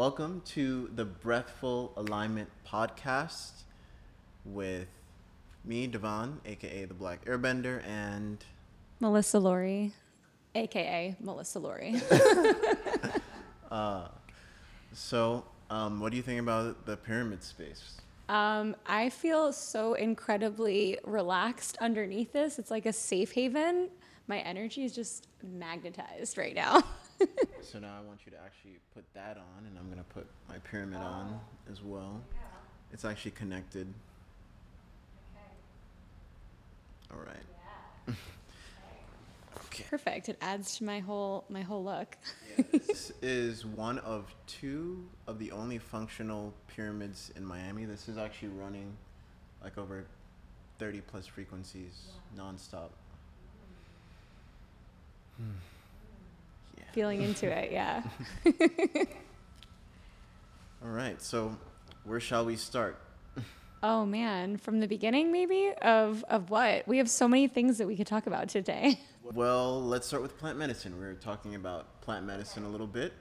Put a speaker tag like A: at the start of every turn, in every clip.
A: Welcome to the Breathful Alignment Podcast with me, Devon, aka the Black Airbender, and
B: Melissa Lori, aka Melissa Lori.
A: uh, so, um, what do you think about the pyramid space?
B: Um, I feel so incredibly relaxed underneath this. It's like a safe haven. My energy is just magnetized right now.
A: so now I want you to actually put that on, and I'm gonna put my pyramid oh. on as well. Yeah. It's actually connected. Okay. All right. Yeah.
B: okay. Perfect. It adds to my whole my whole look.
A: yeah, this is one of two of the only functional pyramids in Miami. This is actually running like over 30 plus frequencies wow. nonstop.
B: Hmm feeling into it. Yeah.
A: All right. So, where shall we start?
B: Oh man, from the beginning maybe of of what? We have so many things that we could talk about today.
A: Well, let's start with plant medicine. We are talking about plant medicine a little bit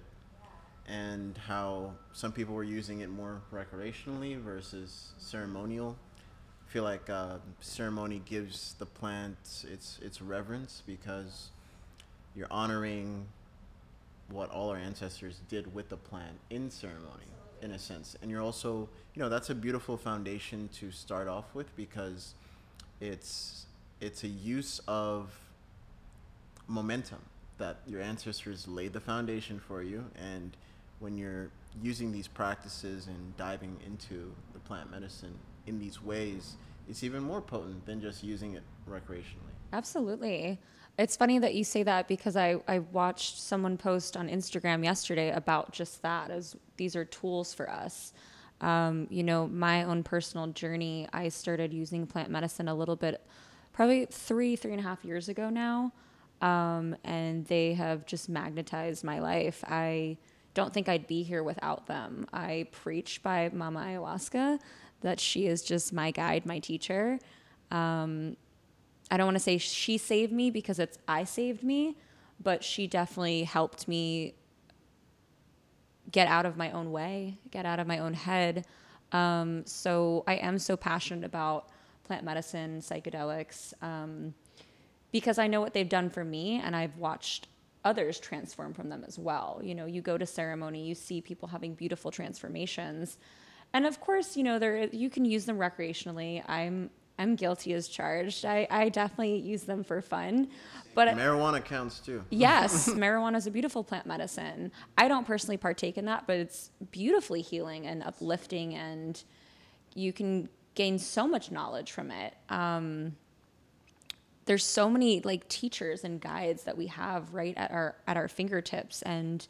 A: and how some people were using it more recreationally versus ceremonial. I feel like uh, ceremony gives the plant its its reverence because you're honoring what all our ancestors did with the plant in ceremony in a sense. And you're also you know that's a beautiful foundation to start off with because it's it's a use of momentum that your ancestors laid the foundation for you. And when you're using these practices and diving into the plant medicine in these ways it's even more potent than just using it recreationally.
B: Absolutely it's funny that you say that because I, I watched someone post on Instagram yesterday about just that as these are tools for us. Um, you know, my own personal journey, I started using plant medicine a little bit, probably three, three and a half years ago now. Um, and they have just magnetized my life. I don't think I'd be here without them. I preach by Mama Ayahuasca that she is just my guide, my teacher. Um, I don't want to say she saved me because it's I saved me, but she definitely helped me get out of my own way, get out of my own head. Um, so I am so passionate about plant medicine, psychedelics, um, because I know what they've done for me, and I've watched others transform from them as well. You know, you go to ceremony, you see people having beautiful transformations. And of course, you know, there you can use them recreationally. I'm I'm guilty as charged. I, I definitely use them for fun. But
A: marijuana counts too.
B: yes, marijuana is a beautiful plant medicine. I don't personally partake in that, but it's beautifully healing and uplifting, and you can gain so much knowledge from it. Um, there's so many like teachers and guides that we have right at our at our fingertips, and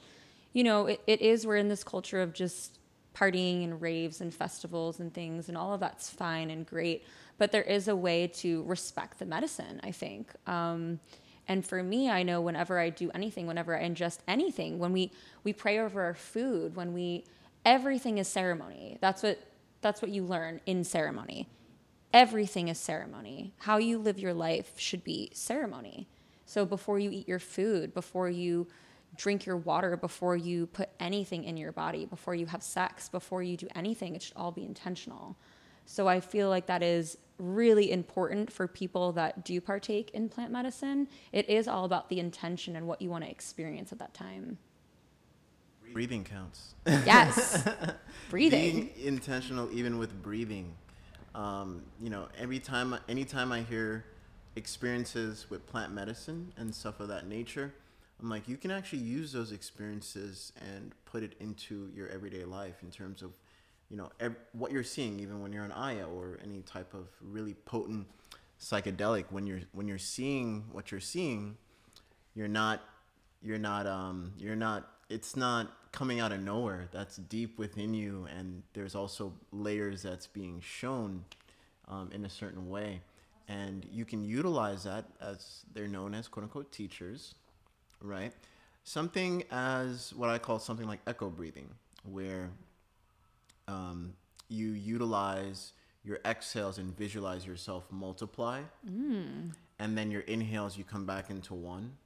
B: you know it, it is we're in this culture of just partying and raves and festivals and things, and all of that's fine and great but there is a way to respect the medicine, I think. Um, and for me, I know whenever I do anything, whenever I ingest anything, when we we pray over our food, when we everything is ceremony. That's what that's what you learn in ceremony. Everything is ceremony. How you live your life should be ceremony. So before you eat your food, before you drink your water, before you put anything in your body, before you have sex, before you do anything, it should all be intentional. So I feel like that is really important for people that do partake in plant medicine. It is all about the intention and what you want to experience at that time.
A: Breathing counts.
B: Yes. breathing.
A: Being intentional, even with breathing. Um, you know, every time, anytime I hear experiences with plant medicine and stuff of that nature, I'm like, you can actually use those experiences and put it into your everyday life in terms of you know ev- what you're seeing even when you're on Aya or any type of really potent psychedelic when you're when you're seeing what you're seeing you're not you're not um you're not it's not coming out of nowhere. That's deep within you and there's also layers that's being shown um, in a certain way. And you can utilize that as they're known as quote unquote teachers right? Something as what i call something like echo breathing where um, you utilize your exhales and visualize yourself multiply. Mm. And then your inhales, you come back into one.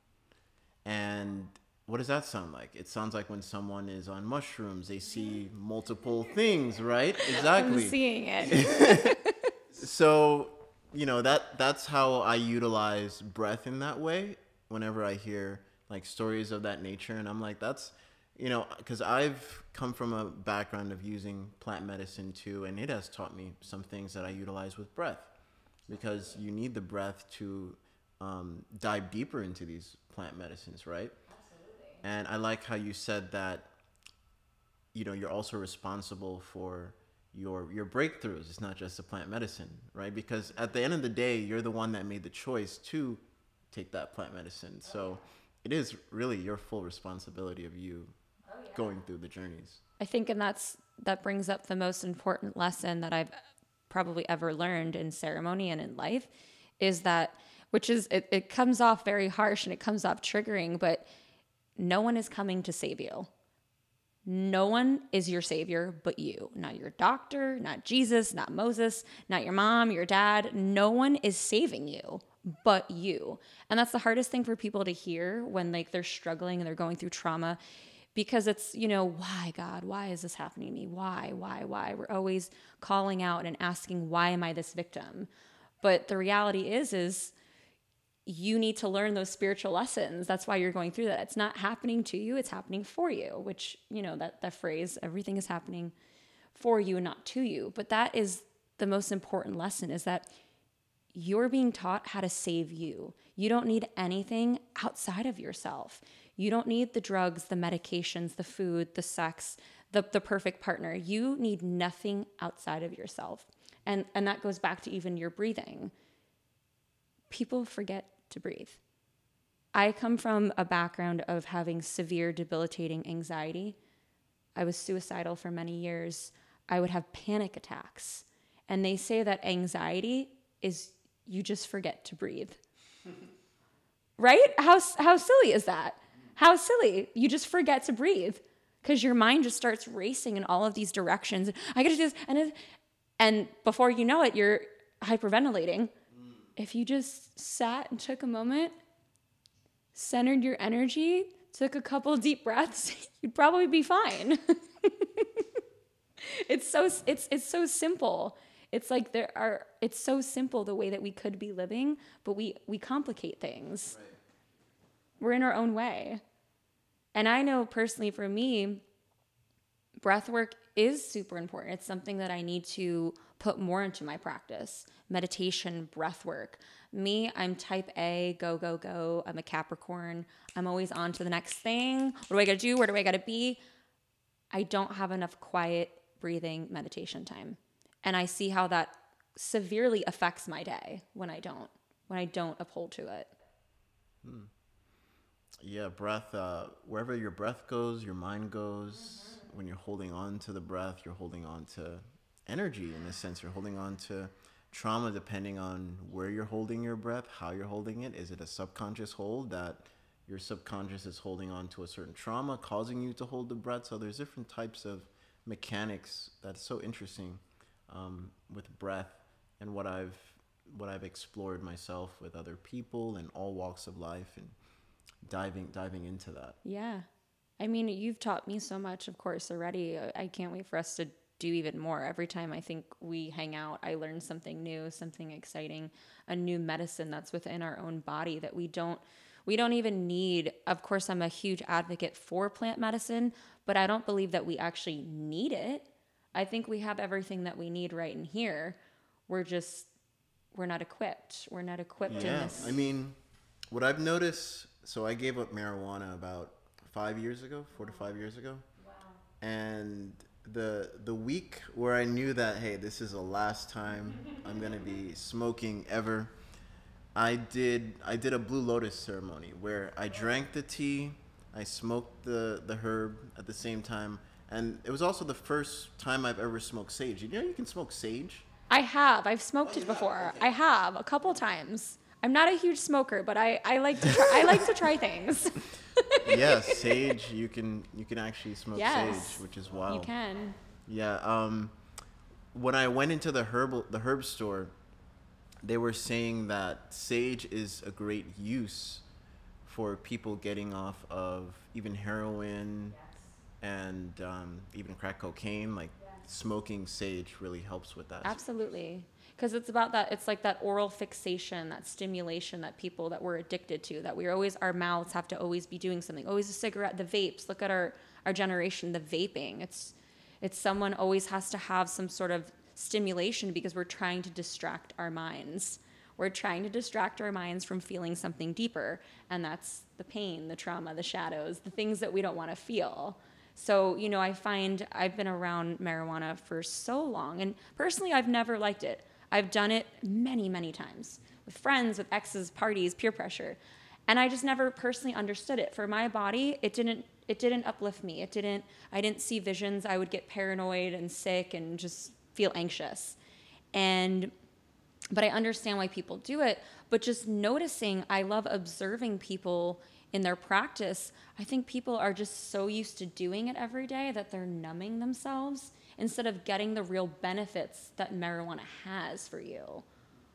A: And what does that sound like? It sounds like when someone is on mushrooms, they see multiple things, right? Exactly.
B: I'm seeing it.
A: so you know that that's how I utilize breath in that way. Whenever I hear like stories of that nature, and I'm like, that's you know, because I've come from a background of using plant medicine too, and it has taught me some things that I utilize with breath, because you need the breath to um, dive deeper into these plant medicines, right? Absolutely. And I like how you said that. You know, you're also responsible for your your breakthroughs. It's not just the plant medicine, right? Because at the end of the day, you're the one that made the choice to take that plant medicine. So it is really your full responsibility of you. Going through the journeys.
B: I think, and that's that brings up the most important lesson that I've probably ever learned in ceremony and in life is that which is it, it comes off very harsh and it comes off triggering but no one is coming to save you no one is your savior but you. Not your doctor, not Jesus, not Moses, not your mom, your dad. No one is saving you but you. And that's the hardest thing for people to hear when like they're struggling and they're going through trauma because it's, you know, why God? Why is this happening to me? Why? Why? Why? We're always calling out and asking why am I this victim? But the reality is is you need to learn those spiritual lessons. That's why you're going through that. It's not happening to you, it's happening for you, which, you know, that, that phrase, everything is happening for you and not to you. But that is the most important lesson is that you're being taught how to save you. You don't need anything outside of yourself. You don't need the drugs, the medications, the food, the sex, the, the perfect partner. You need nothing outside of yourself. And, and that goes back to even your breathing. People forget to breathe. I come from a background of having severe debilitating anxiety. I was suicidal for many years. I would have panic attacks. And they say that anxiety is you just forget to breathe. right? How, how silly is that? How silly. You just forget to breathe because your mind just starts racing in all of these directions. I gotta do this. And, and before you know it, you're hyperventilating if you just sat and took a moment, centered your energy, took a couple deep breaths, you'd probably be fine. it's so it's it's so simple. It's like there are it's so simple the way that we could be living, but we we complicate things. Right. We're in our own way. And I know personally for me, breath work is super important. It's something that I need to put more into my practice meditation, breath work. Me, I'm type A, go, go, go. I'm a Capricorn. I'm always on to the next thing. What do I gotta do? Where do I gotta be? I don't have enough quiet breathing meditation time. And I see how that severely affects my day when I don't, when I don't uphold to it. Hmm.
A: Yeah, breath, uh, wherever your breath goes, your mind goes. Mm-hmm. When you're holding on to the breath, you're holding on to energy in a sense. You're holding on to trauma depending on where you're holding your breath, how you're holding it. Is it a subconscious hold that your subconscious is holding on to a certain trauma, causing you to hold the breath? So there's different types of mechanics that's so interesting um, with breath and what I've what I've explored myself with other people in all walks of life and diving diving into that.
B: Yeah. I mean, you've taught me so much, of course, already. I can't wait for us to do even more. Every time I think we hang out, I learn something new, something exciting, a new medicine that's within our own body that we don't we don't even need. Of course, I'm a huge advocate for plant medicine, but I don't believe that we actually need it. I think we have everything that we need right in here. We're just we're not equipped. We're not equipped
A: yeah,
B: in this.
A: I mean, what I've noticed, so I gave up marijuana about 5 years ago, 4 to 5 years ago. Wow. And the the week where I knew that hey, this is the last time I'm gonna be smoking ever. I did I did a Blue Lotus ceremony where I drank the tea, I smoked the the herb at the same time, and it was also the first time I've ever smoked sage. You know you can smoke sage.
B: I have. I've smoked oh, it before. Okay. I have a couple times. I'm not a huge smoker, but I, I like to try, I like to try things.
A: yes, sage. You can you can actually smoke yes, sage, which is wild.
B: You can.
A: Yeah. Um, when I went into the herbal the herb store, they were saying that sage is a great use for people getting off of even heroin and um, even crack cocaine. Like smoking sage really helps with that.
B: Absolutely. Because it's about that, it's like that oral fixation, that stimulation that people that we're addicted to, that we're always, our mouths have to always be doing something. Always a cigarette, the vapes. Look at our, our generation, the vaping. It's, it's someone always has to have some sort of stimulation because we're trying to distract our minds. We're trying to distract our minds from feeling something deeper. And that's the pain, the trauma, the shadows, the things that we don't want to feel. So, you know, I find I've been around marijuana for so long, and personally, I've never liked it. I've done it many, many times with friends, with exes, parties, peer pressure. And I just never personally understood it. For my body, it didn't it didn't uplift me. It didn't I didn't see visions. I would get paranoid and sick and just feel anxious. And but I understand why people do it, but just noticing, I love observing people in their practice. I think people are just so used to doing it every day that they're numbing themselves instead of getting the real benefits that marijuana has for you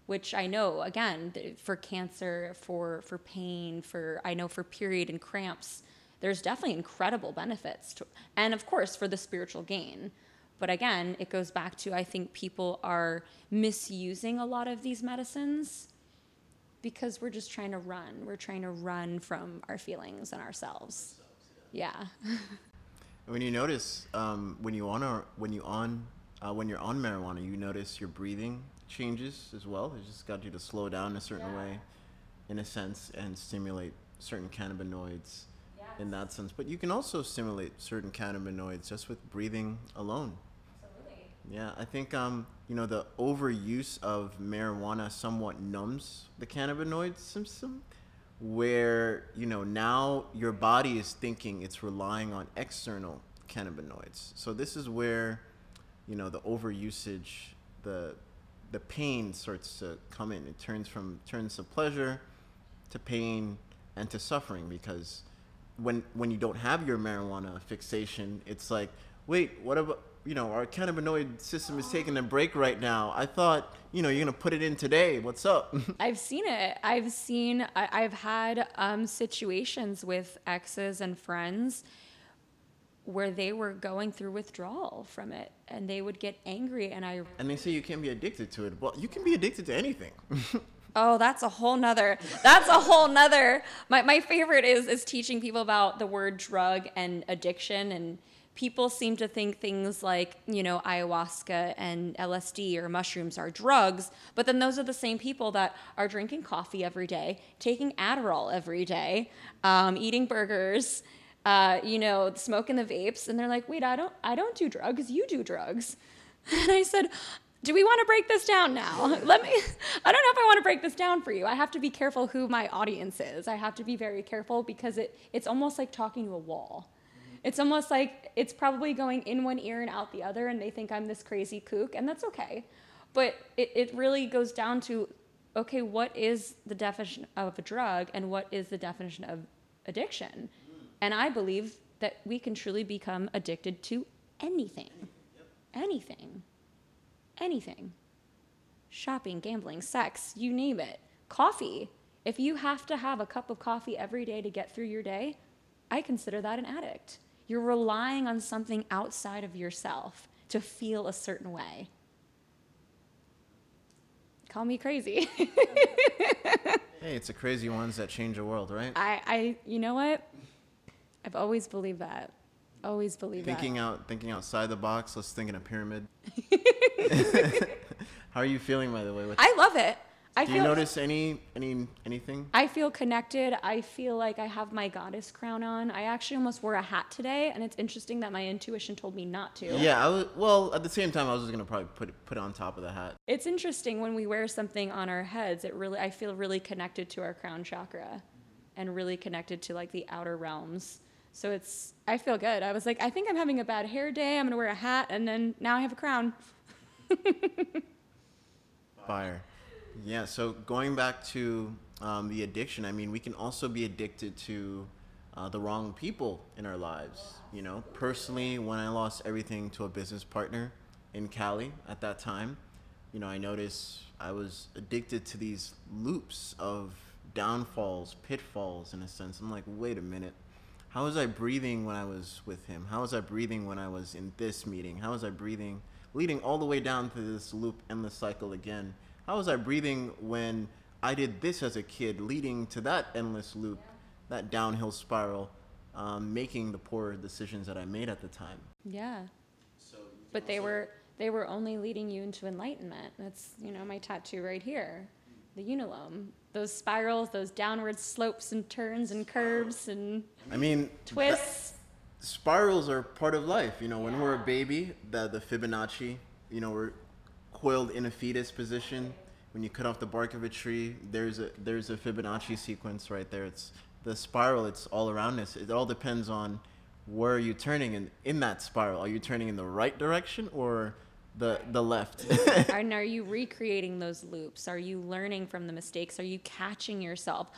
B: which I know again for cancer, for for pain, for I know for period and cramps, there's definitely incredible benefits to, and of course for the spiritual gain. But again, it goes back to I think people are misusing a lot of these medicines because we're just trying to run. We're trying to run from our feelings and ourselves. Yeah.
A: when you notice um, when you on or when you on uh, when you're on marijuana, you notice your breathing changes as well. It just got you to slow down a certain yeah. way, in a sense, and stimulate certain cannabinoids yes. in that sense. But you can also stimulate certain cannabinoids just with breathing alone. Absolutely. Yeah, I think um, you know the overuse of marijuana somewhat numbs the cannabinoid system where you know now your body is thinking it's relying on external cannabinoids. So this is where you know the overusage, the the pain starts to come in. It turns from turns to pleasure, to pain, and to suffering because when when you don't have your marijuana fixation, it's like, wait, what about you know our cannabinoid system is taking a break right now? I thought you know you're gonna put it in today. What's up?
B: I've seen it. I've seen. I, have had um, situations with exes and friends where they were going through withdrawal from it and they would get angry and I
A: And they say you can't be addicted to it. Well, you can be addicted to anything.
B: oh, that's a whole nother that's a whole nother my my favorite is is teaching people about the word drug and addiction and people seem to think things like, you know, ayahuasca and LSD or mushrooms are drugs, but then those are the same people that are drinking coffee every day, taking Adderall every day, um, eating burgers, uh, you know, smoking the vapes, and they're like, "Wait, I don't, I don't do drugs. You do drugs." And I said, "Do we want to break this down now? Let me. I don't know if I want to break this down for you. I have to be careful who my audience is. I have to be very careful because it, it's almost like talking to a wall." It's almost like it's probably going in one ear and out the other, and they think I'm this crazy kook, and that's okay. But it, it really goes down to okay, what is the definition of a drug and what is the definition of addiction? And I believe that we can truly become addicted to anything. Anything. Anything. Shopping, gambling, sex, you name it. Coffee. If you have to have a cup of coffee every day to get through your day, I consider that an addict. You're relying on something outside of yourself to feel a certain way. Call me crazy.
A: hey, it's the crazy ones that change the world, right?
B: I, I you know what? I've always believed that. Always believed
A: thinking
B: that.
A: out, thinking outside the box. Let's think in a pyramid. How are you feeling, by the way?
B: I love it. I
A: Do you notice any any anything?
B: I feel connected. I feel like I have my goddess crown on. I actually almost wore a hat today, and it's interesting that my intuition told me not to.
A: Yeah, I was. Well, at the same time, I was just gonna probably put it, put it on top of the hat.
B: It's interesting when we wear something on our heads. It really, I feel really connected to our crown chakra, and really connected to like the outer realms. So it's, I feel good. I was like, I think I'm having a bad hair day. I'm gonna wear a hat, and then now I have a crown.
A: Fire. Yeah, so going back to um, the addiction, I mean, we can also be addicted to uh, the wrong people in our lives. You know, personally, when I lost everything to a business partner in Cali at that time, you know, I noticed I was addicted to these loops of downfalls, pitfalls in a sense. I'm like, wait a minute. How was I breathing when I was with him? How was I breathing when I was in this meeting? How was I breathing leading all the way down to this loop endless cycle again? How was I breathing when I did this as a kid, leading to that endless loop, that downhill spiral, um, making the poor decisions that I made at the time?
B: Yeah.
A: So,
B: But they were they were only leading you into enlightenment. That's you know my tattoo right here, the unalome. Those spirals, those downward slopes and turns and curves and
A: I mean,
B: twists.
A: spirals are part of life. You know, when we're a baby, the the Fibonacci, you know, we're coiled in a fetus position. When you cut off the bark of a tree, there's a there's a Fibonacci sequence right there. It's the spiral. It's all around us. It all depends on where are you turning in in that spiral. Are you turning in the right direction or the the left?
B: and are you recreating those loops? Are you learning from the mistakes? Are you catching yourself?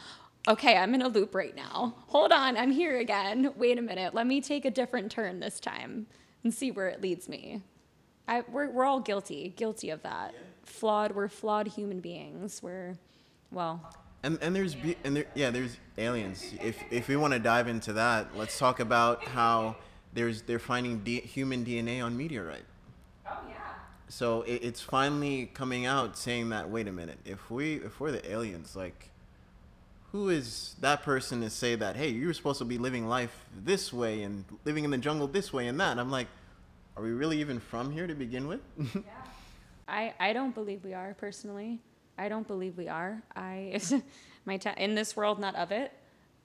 B: Okay, I'm in a loop right now. Hold on, I'm here again. Wait a minute. Let me take a different turn this time and see where it leads me. I, we're, we're all guilty, guilty of that. Flawed, we're flawed human beings. We're, well,
A: And and there's be- and there yeah there's aliens. If if we want to dive into that, let's talk about how there's they're finding D- human DNA on meteorite.
B: oh yeah.
A: So it, it's finally coming out saying that wait a minute, if we if we're the aliens, like who is that person to say that hey you're supposed to be living life this way and living in the jungle this way and that? And I'm like, are we really even from here to begin with?
B: I, I don't believe we are personally. I don't believe we are. I my ta- in this world, not of it.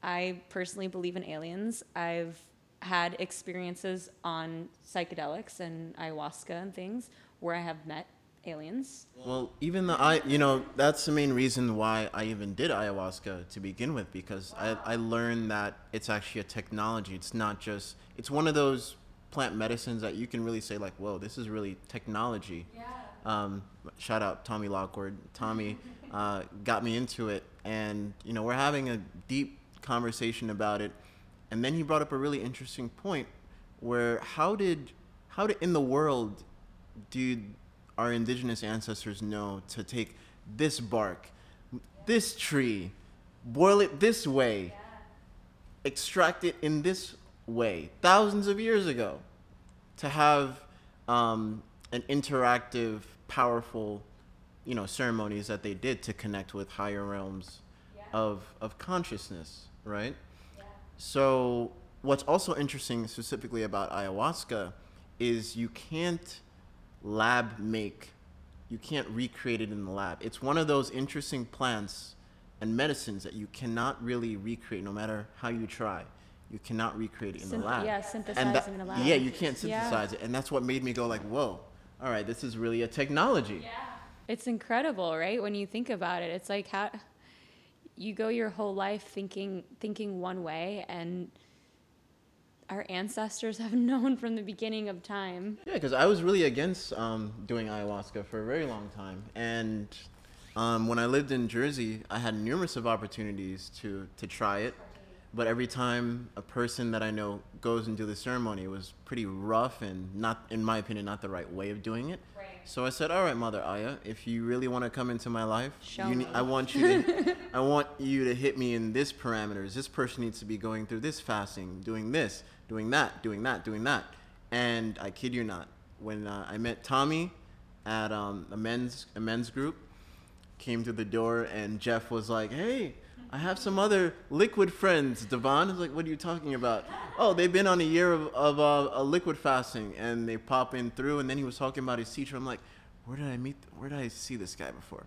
B: I personally believe in aliens. I've had experiences on psychedelics and ayahuasca and things where I have met aliens.
A: Well, even the I, you know, that's the main reason why I even did ayahuasca to begin with because I, I learned that it's actually a technology. It's not just. It's one of those plant medicines that you can really say like, whoa, this is really technology.
B: Yeah.
A: Um, shout out Tommy Lockwood. Tommy uh, got me into it, and you know we're having a deep conversation about it. And then he brought up a really interesting point, where how did how did in the world do our indigenous ancestors know to take this bark, this tree, boil it this way, extract it in this way, thousands of years ago, to have um, an interactive, powerful, you know, ceremonies that they did to connect with higher realms of of consciousness, right? So what's also interesting specifically about ayahuasca is you can't lab make you can't recreate it in the lab. It's one of those interesting plants and medicines that you cannot really recreate no matter how you try. You cannot recreate it in
B: Syn-
A: the lab.
B: yeah,
A: And
B: synthesizing
A: that-
B: in a lab.
A: Yeah, you can't
B: Yeah.
A: synthesize it. And that's what made me go like, whoa, all right, this is really a technology.
B: Yeah, it's incredible, right? When you think about it, it's like how you go your whole life thinking thinking one way and our ancestors have known from the beginning of time.
A: Yeah, because I was really against um, doing ayahuasca for a very long time, and um, when I lived in Jersey, I had numerous of opportunities to to try it, but every time a person that I know goes and do the ceremony, it was pretty rough and not, in my opinion, not the right way of doing it.
B: Right.
A: So I said, "All right, Mother Aya, if you really want to come into my life, ne- I want you to, I want you to hit me in this parameters. This person needs to be going through this fasting, doing this, doing that, doing that, doing that." And I kid you not, when uh, I met Tommy at um, a men's a men's group, came to the door and Jeff was like, "Hey." I have some other liquid friends, Devon. I was like, what are you talking about? Oh, they've been on a year of, of uh, a liquid fasting, and they pop in through. And then he was talking about his teacher. I'm like, where did I meet? Where did I see this guy before?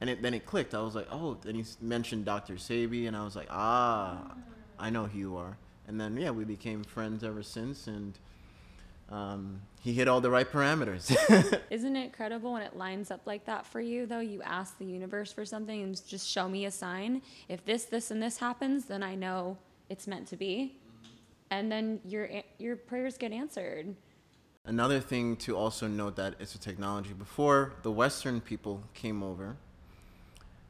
A: And it, then it clicked. I was like, oh. Then he mentioned Dr. Sebi, and I was like, ah, I know who you are. And then yeah, we became friends ever since, and um, he hit all the right parameters.
B: Isn't it incredible when it lines up like that for you though? You ask the universe for something and just show me a sign. If this, this, and this happens, then I know it's meant to be. And then your your prayers get answered.
A: Another thing to also note that it's a technology. Before the Western people came over,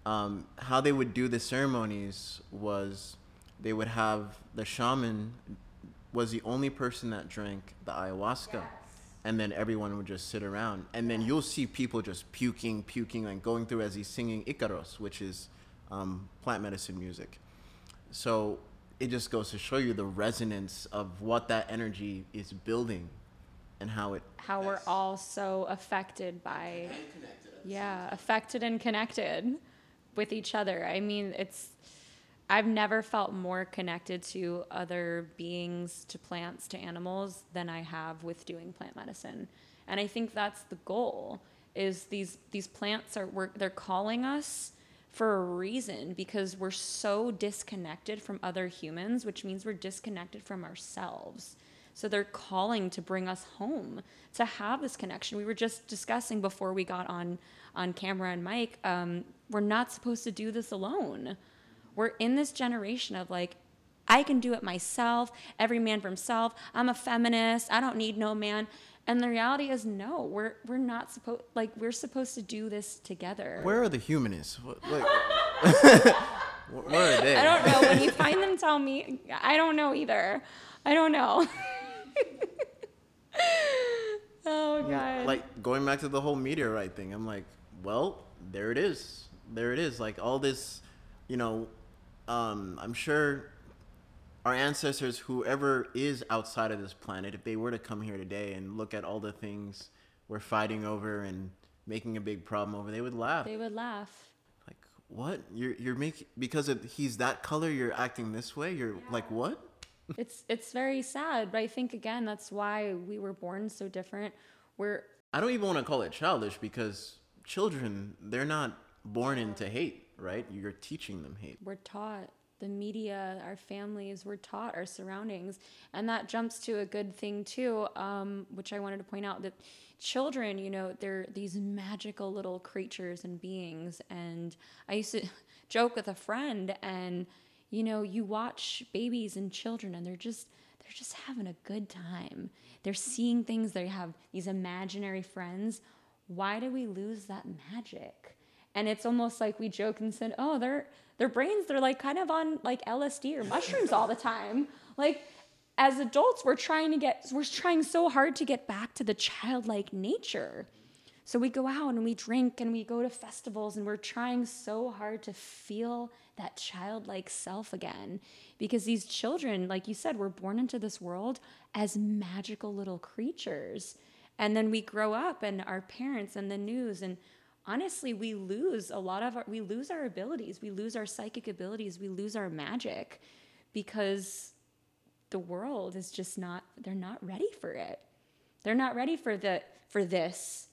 A: um, how they would do the ceremonies was they would have the shaman was the only person that drank the ayahuasca. And then everyone would just sit around. And then you'll see people just puking, puking, and going through as he's singing Icaros, which is um, plant medicine music. So it just goes to show you the resonance of what that energy is building and how it
B: How we're all so affected by yeah, affected and connected with each other. I mean, it's I've never felt more connected to other beings, to plants, to animals than I have with doing plant medicine. And I think that's the goal is these these plants are we're, they're calling us for a reason because we're so disconnected from other humans, which means we're disconnected from ourselves. So they're calling to bring us home to have this connection. We were just discussing before we got on on camera and mic. Um, we're not supposed to do this alone. We're in this generation of like, I can do it myself. Every man for himself. I'm a feminist. I don't need no man. And the reality is, no, we're we're not supposed like we're supposed to do this together.
A: Where are the humanists? What, like, where are they?
B: I don't know. When you find them, tell me. I don't know either. I don't know. oh god.
A: Like going back to the whole meteorite thing, I'm like, well, there it is. There it is. Like all this, you know, um, I'm sure our ancestors, whoever is outside of this planet, if they were to come here today and look at all the things we're fighting over and making a big problem over, they would laugh.
B: they would laugh.
A: Like, what? You're you're making because of, he's that color, you're acting this way. You're like, what?
B: It's it's very sad, but I think again that's why we were born so different. We're
A: I don't even want to call it childish because children, they're not born into hate, right? You're teaching them hate.
B: we're taught the media our families we're taught our surroundings. And that jumps to a good thing too um, which i wanted to point out that children you know they're these magical little creatures and beings. And i used to joke with a friend and you know you watch babies and children and they're just they're just having a good time. They're seeing things they have these imaginary friends. Why do we lose that magic and it's almost like we joke and said, "Oh, their their brains they're like kind of on like LSD or mushrooms all the time." Like as adults, we're trying to get we're trying so hard to get back to the childlike nature. So we go out and we drink and we go to festivals and we're trying so hard to feel that childlike self again because these children, like you said, were born into this world as magical little creatures. And then we grow up and our parents and the news and honestly we lose a lot of our we lose our abilities we lose our psychic abilities we lose our magic because the world is just not they're not ready for it. They're not ready for the for this.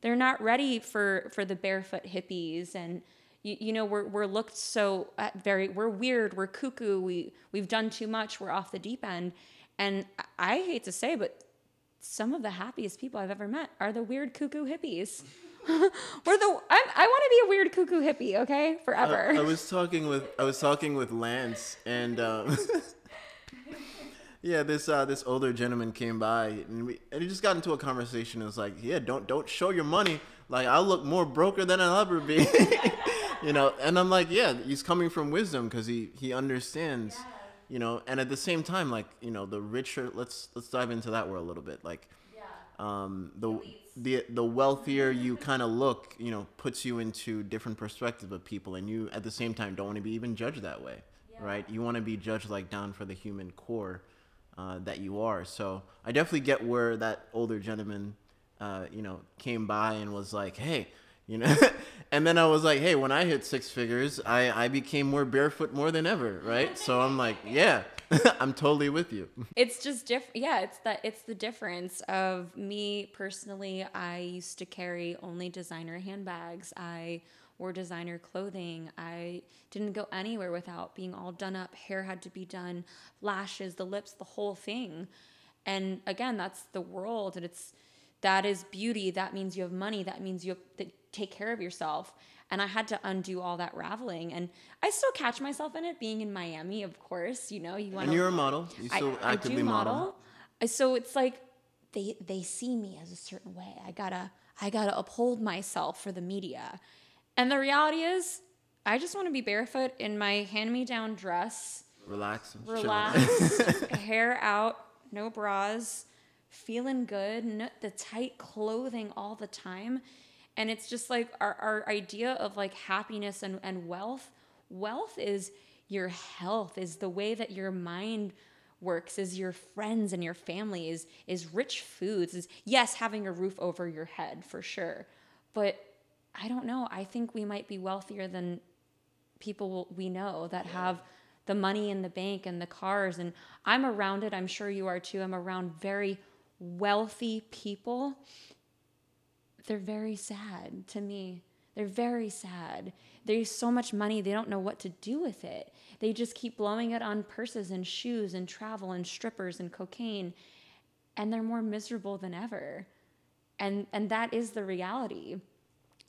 B: They're not ready for for the barefoot hippies. And you, you know we're, we're looked so at very we're weird we're cuckoo we we've done too much we're off the deep end. And I hate to say but some of the happiest people i've ever met are the weird cuckoo hippies we're the I'm, i want to be a weird cuckoo hippie okay forever
A: I, I was talking with I was talking with Lance and um, yeah, this uh, this older gentleman came by and we and he just got into a conversation. It was like, yeah, don't don't show your money. Like I'll look more broker than I'll ever be. you know, and I'm like, yeah, he's coming from wisdom because he he understands. You know, and at the same time, like you know, the richer. Let's let's dive into that world a little bit. Like, um, the the the wealthier you kind of look, you know, puts you into different perspective of people, and you at the same time don't want to be even judged that way, right? You want to be judged like down for the human core uh, that you are. So I definitely get where that older gentleman, uh, you know, came by and was like, hey. You know, and then I was like, "Hey, when I hit six figures, I I became more barefoot more than ever, right?" So I'm like, "Yeah, I'm totally with you."
B: it's just different yeah it's that it's the difference of me personally i used to carry only designer handbags. I wore designer clothing. I didn't go anywhere without being all done up hair had to be done lashes the lips the whole thing. And again that's the world and it's that is beauty. That means you have money. That means you have to take care of yourself and i had to undo all that raveling and i still catch myself in it being in miami of course you know you want
A: And you're a model. You still
B: I,
A: actively
B: I do
A: model.
B: model. Uh, So it's like they they see me as a certain way. I gotta I gotta uphold myself for the media, and the reality is, I just want to be barefoot in my hand me down dress,
A: Relax.
B: relax, hair out, no bras, feeling good, no, the tight clothing all the time. And it's just like our, our idea of like happiness and, and wealth wealth is your health, is the way that your mind works, is your friends and your family, is is rich foods, is yes, having a roof over your head for sure. But I don't know. I think we might be wealthier than people we know that have the money in the bank and the cars. And I'm around it. I'm sure you are too. I'm around very wealthy people. They're very sad to me. They're very sad. There's so much money, they don't know what to do with it. They just keep blowing it on purses and shoes and travel and strippers and cocaine. And they're more miserable than ever. And, and that is the reality.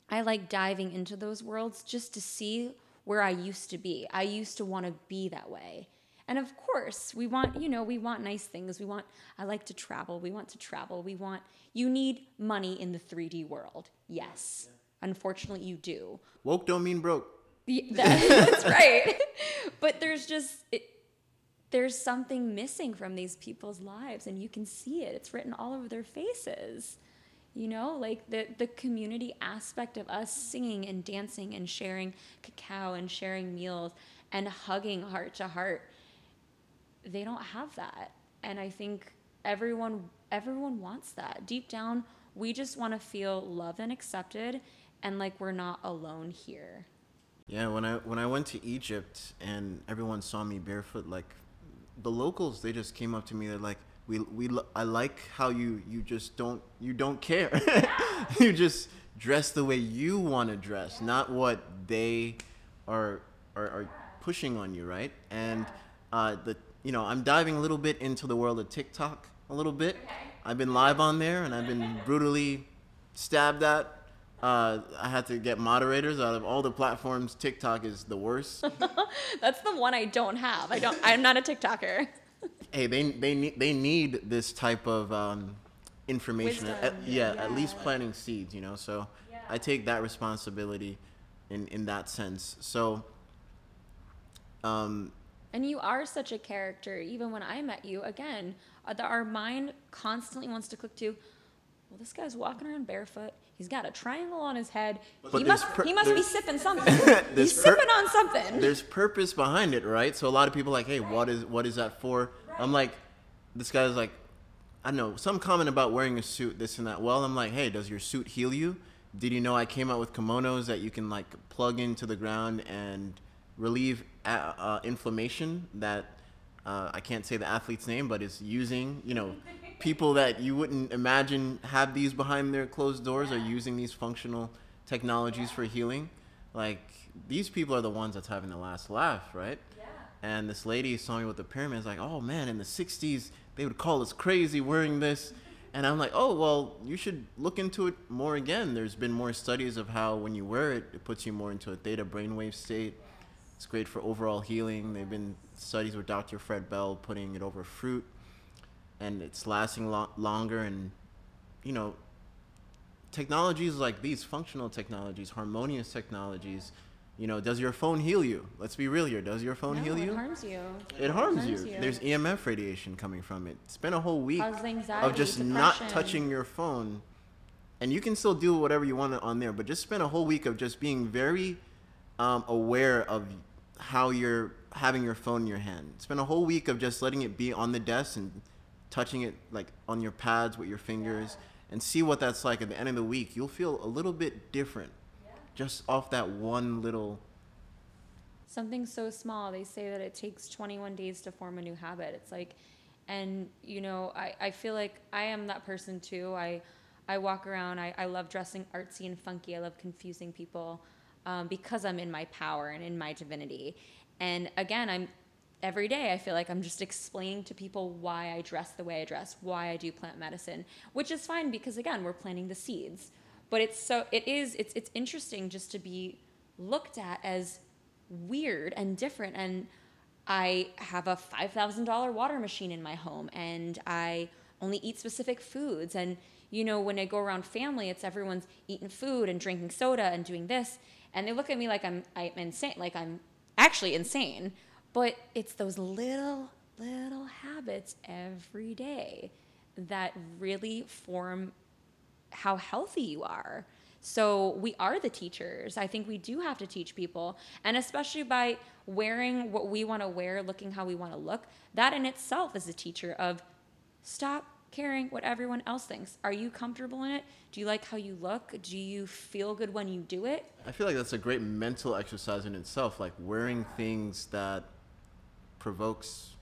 B: I like diving into those worlds just to see where I used to be. I used to want to be that way. And of course, we want, you know, we want nice things. We want, I like to travel. We want to travel. We want, you need money in the 3D world. Yes. Yeah. Unfortunately, you do.
A: Woke don't mean broke.
B: Yeah, that, that's right. but there's just, it, there's something missing from these people's lives, and you can see it. It's written all over their faces you know like the the community aspect of us singing and dancing and sharing cacao and sharing meals and hugging heart to heart they don't have that and i think everyone everyone wants that deep down we just want to feel loved and accepted and like we're not alone here
A: yeah when i when i went to egypt and everyone saw me barefoot like the locals they just came up to me they're like we we I like how you you just don't you don't care. you just dress the way you want to dress, not what they are are, are pushing on you, right? And uh, the you know I'm diving a little bit into the world of TikTok a little bit. I've been live on there and I've been brutally stabbed at. Uh, I had to get moderators out of all the platforms. TikTok is the worst.
B: That's the one I don't have. I don't. I'm not a TikToker
A: hey, they they need they need this type of um, information. At, yeah, yeah, at least planting seeds. You know, so yeah. I take that responsibility in in that sense. So. Um,
B: and you are such a character. Even when I met you, again, uh, our mind constantly wants to click to, well, this guy's walking around barefoot. He's got a triangle on his head. But he must, he must be sipping something. He's sipping on something.
A: There's purpose behind it, right? So a lot of people are like, hey, what is what is that for? I'm like, this guy's like, I don't know, some comment about wearing a suit, this and that. Well, I'm like, hey, does your suit heal you? Did you know I came out with kimonos that you can like plug into the ground and relieve uh, uh, inflammation that uh, I can't say the athlete's name, but is using, you know, people that you wouldn't imagine have these behind their closed doors are using these functional technologies for healing. Like these people are the ones that's having the last laugh, right? and this lady saw me with the pyramids like oh man in the 60s they would call us crazy wearing this. And i'm like oh well you should look into it more again. There's been more studies of how when you wear it it puts you more into a theta brainwave state it's great for overall healing there've been studies with dr fred bell putting it over fruit and it's lasting lo- longer and you know technologies like these functional technologies harmonious technologies you know, does your phone heal you? Let's be real here. Does your phone
B: no,
A: heal you?
B: It harms you.
A: It harms, harms you. you. There's EMF radiation coming from it. Spend a whole week
B: anxiety,
A: of just
B: depression.
A: not touching your phone. And you can still do whatever you want on there, but just spend a whole week of just being very um, aware of how you're having your phone in your hand. Spend a whole week of just letting it be on the desk and touching it like on your pads with your fingers yeah. and see what that's like at the end of the week. You'll feel a little bit different just off that one little
B: something so small they say that it takes 21 days to form a new habit it's like and you know i, I feel like i am that person too i i walk around i, I love dressing artsy and funky i love confusing people um, because i'm in my power and in my divinity. And again i'm every day i feel like i'm just explaining to people why i dress the way i dress why i do plant medicine which is fine because again we're planting the seeds. But it's so it is it's it's interesting just to be looked at as weird and different. And I have a $5,000 water machine in my home and I only eat specific foods. And you know when I go around family it's everyone's eating food and drinking soda and doing this and they look at me like I'm I'm insane like I'm actually insane but it's those little little habits every day that really form how healthy you are. So we are the teachers. I think we do have to teach people, and especially by wearing what we want to wear, looking how we want to look. That in itself is a teacher of stop caring what everyone else thinks. Are you comfortable in it? Do you like how you look? Do you feel good when you do it?
A: I feel like that's a great mental exercise in itself, like wearing things that provokes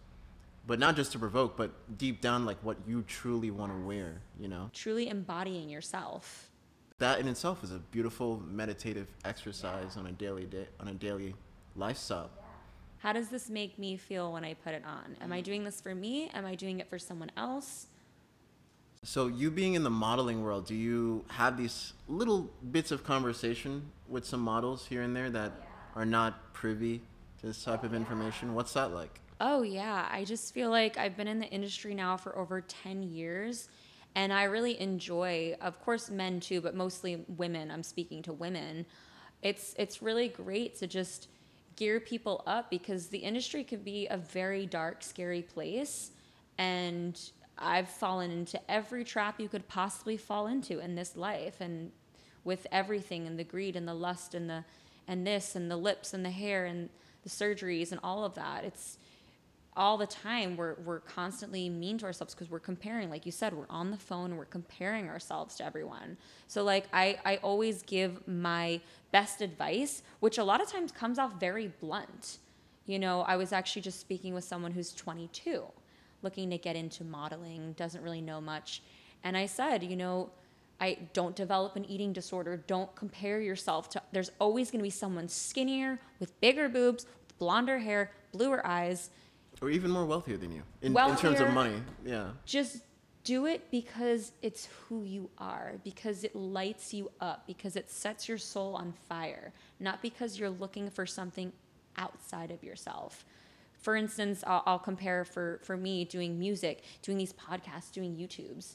A: but not just to provoke, but deep down like what you truly want to wear, you know?
B: Truly embodying yourself.
A: That in itself is a beautiful meditative exercise on a daily day on a daily lifestyle.
B: How does this make me feel when I put it on? Am I mm. doing this for me? Am I doing it for someone else?
A: So, you being in the modeling world, do you have these little bits of conversation with some models here and there that are not privy to this type of oh, information? What's that like?
B: Oh, yeah. I just feel like I've been in the industry now for over 10 years. And I really enjoy, of course, men too, but mostly women. I'm speaking to women. It's it's really great to just gear people up because the industry can be a very dark, scary place. And I've fallen into every trap you could possibly fall into in this life and with everything and the greed and the lust and the and this and the lips and the hair and the surgeries and all of that. It's all the time we're, we're constantly mean to ourselves because we're comparing like you said we're on the phone we're comparing ourselves to everyone so like I, I always give my best advice which a lot of times comes off very blunt you know i was actually just speaking with someone who's 22 looking to get into modeling doesn't really know much and i said you know I don't develop an eating disorder. Don't compare yourself to. There's always going to be someone skinnier with bigger boobs, with blonder hair, bluer eyes
A: or even more wealthier than you in, in terms of money. Yeah.
B: Just do it because it's who you are, because it lights you up, because it sets your soul on fire, not because you're looking for something outside of yourself. For instance, I'll, I'll compare for, for me doing music, doing these podcasts, doing YouTubes.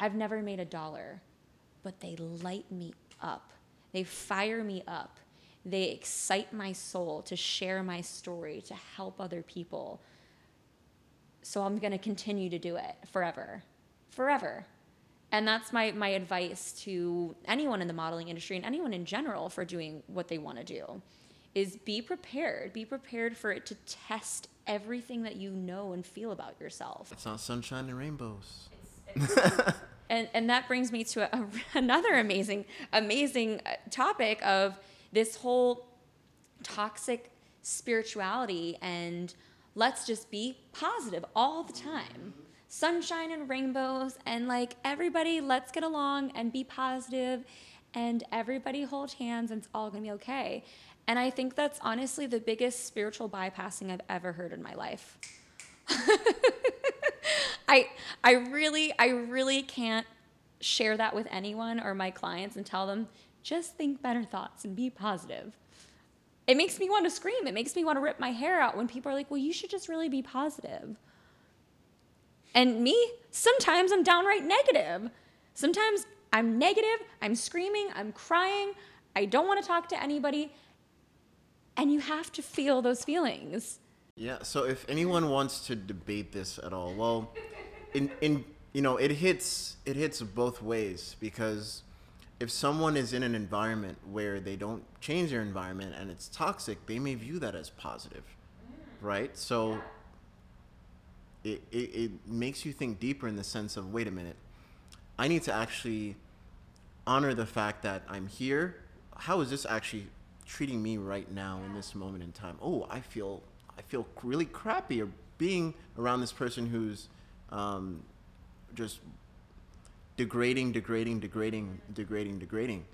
B: I've never made a dollar, but they light me up. They fire me up they excite my soul to share my story, to help other people. So I'm going to continue to do it forever. Forever. And that's my, my advice to anyone in the modeling industry and anyone in general for doing what they want to do is be prepared. Be prepared for it to test everything that you know and feel about yourself.
A: It's not sunshine and rainbows.
B: It's, it's and, and that brings me to a, another amazing, amazing uh, topic of this whole toxic spirituality and let's just be positive all the time. Sunshine and rainbows, and like everybody, let's get along and be positive, and everybody hold hands, and it's all gonna be okay. And I think that's honestly the biggest spiritual bypassing I've ever heard in my life. I I really I really can't share that with anyone or my clients and tell them just think better thoughts and be positive. It makes me want to scream. It makes me want to rip my hair out when people are like, well, you should just really be positive. And me, sometimes I'm downright negative. Sometimes I'm negative, I'm screaming, I'm crying, I don't want to talk to anybody. And you have to feel those feelings.
A: Yeah, so if anyone wants to debate this at all, well, in in you know, it hits it hits both ways because if someone is in an environment where they don't change their environment and it's toxic, they may view that as positive, mm. right? So it, it, it makes you think deeper in the sense of wait a minute, I need to actually honor the fact that I'm here. How is this actually treating me right now in this moment in time? Oh, I feel I feel really crappy or being around this person who's um, just degrading, degrading, degrading, degrading, degrading.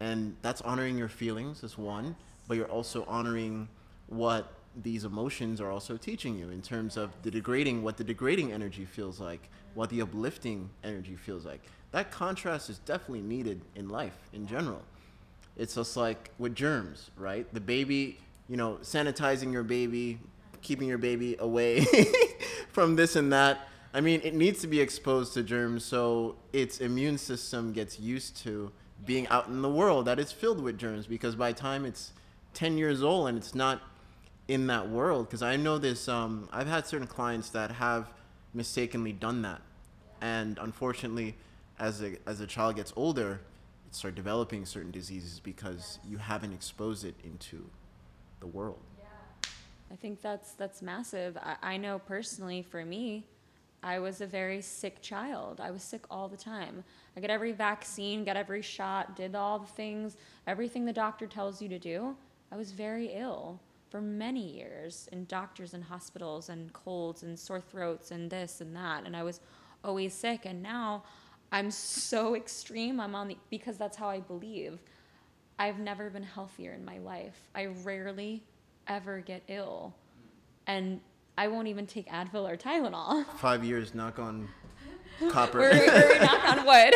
A: And that's honoring your feelings as one, but you're also honoring what these emotions are also teaching you in terms of the degrading, what the degrading energy feels like, what the uplifting energy feels like. That contrast is definitely needed in life in general. It's just like with germs, right? The baby, you know, sanitizing your baby, keeping your baby away from this and that I mean, it needs to be exposed to germs so its immune system gets used to being out in the world that is filled with germs because by time it's 10 years old and it's not in that world because i know this um, i've had certain clients that have mistakenly done that and unfortunately as a, as a child gets older start developing certain diseases because you haven't exposed it into the world.
B: I think that's that's massive. I, I know personally for me, I was a very sick child. I was sick all the time. I got every vaccine, got every shot, did all the things, everything the doctor tells you to do. I was very ill for many years in doctors and hospitals and colds and sore throats and this and that and I was always sick and now I'm so extreme. I'm on the because that's how I believe. I've never been healthier in my life. I rarely ever get ill. And I won't even take Advil or Tylenol.
A: Five years, knock on copper.
B: we're, we're knock on wood.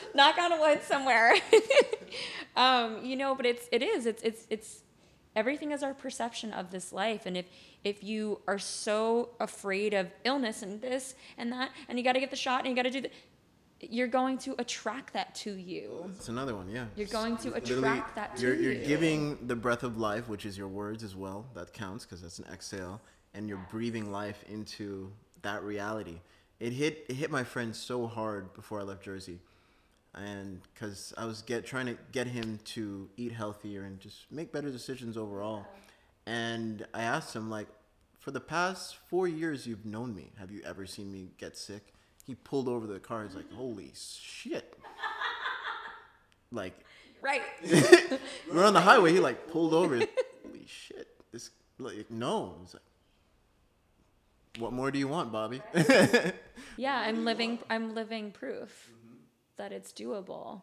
B: knock on wood somewhere. um, you know, but it's it is. It's it's it's everything is our perception of this life. And if if you are so afraid of illness and this and that, and you gotta get the shot and you gotta do the you're going to attract that to you.
A: It's another one, yeah.
B: You're going to
A: Literally,
B: attract that to
A: you're,
B: you.
A: You're giving the breath of life, which is your words as well. That counts because that's an exhale, and you're breathing life into that reality. It hit it hit my friend so hard before I left Jersey, and because I was get trying to get him to eat healthier and just make better decisions overall. And I asked him like, for the past four years you've known me, have you ever seen me get sick? He pulled over the car. He's like, holy shit. Like
B: right.
A: we're on the highway. He like pulled over. Holy shit! This like no. He's like, what more do you want, Bobby?
B: Yeah, I'm living I'm living proof that it's doable.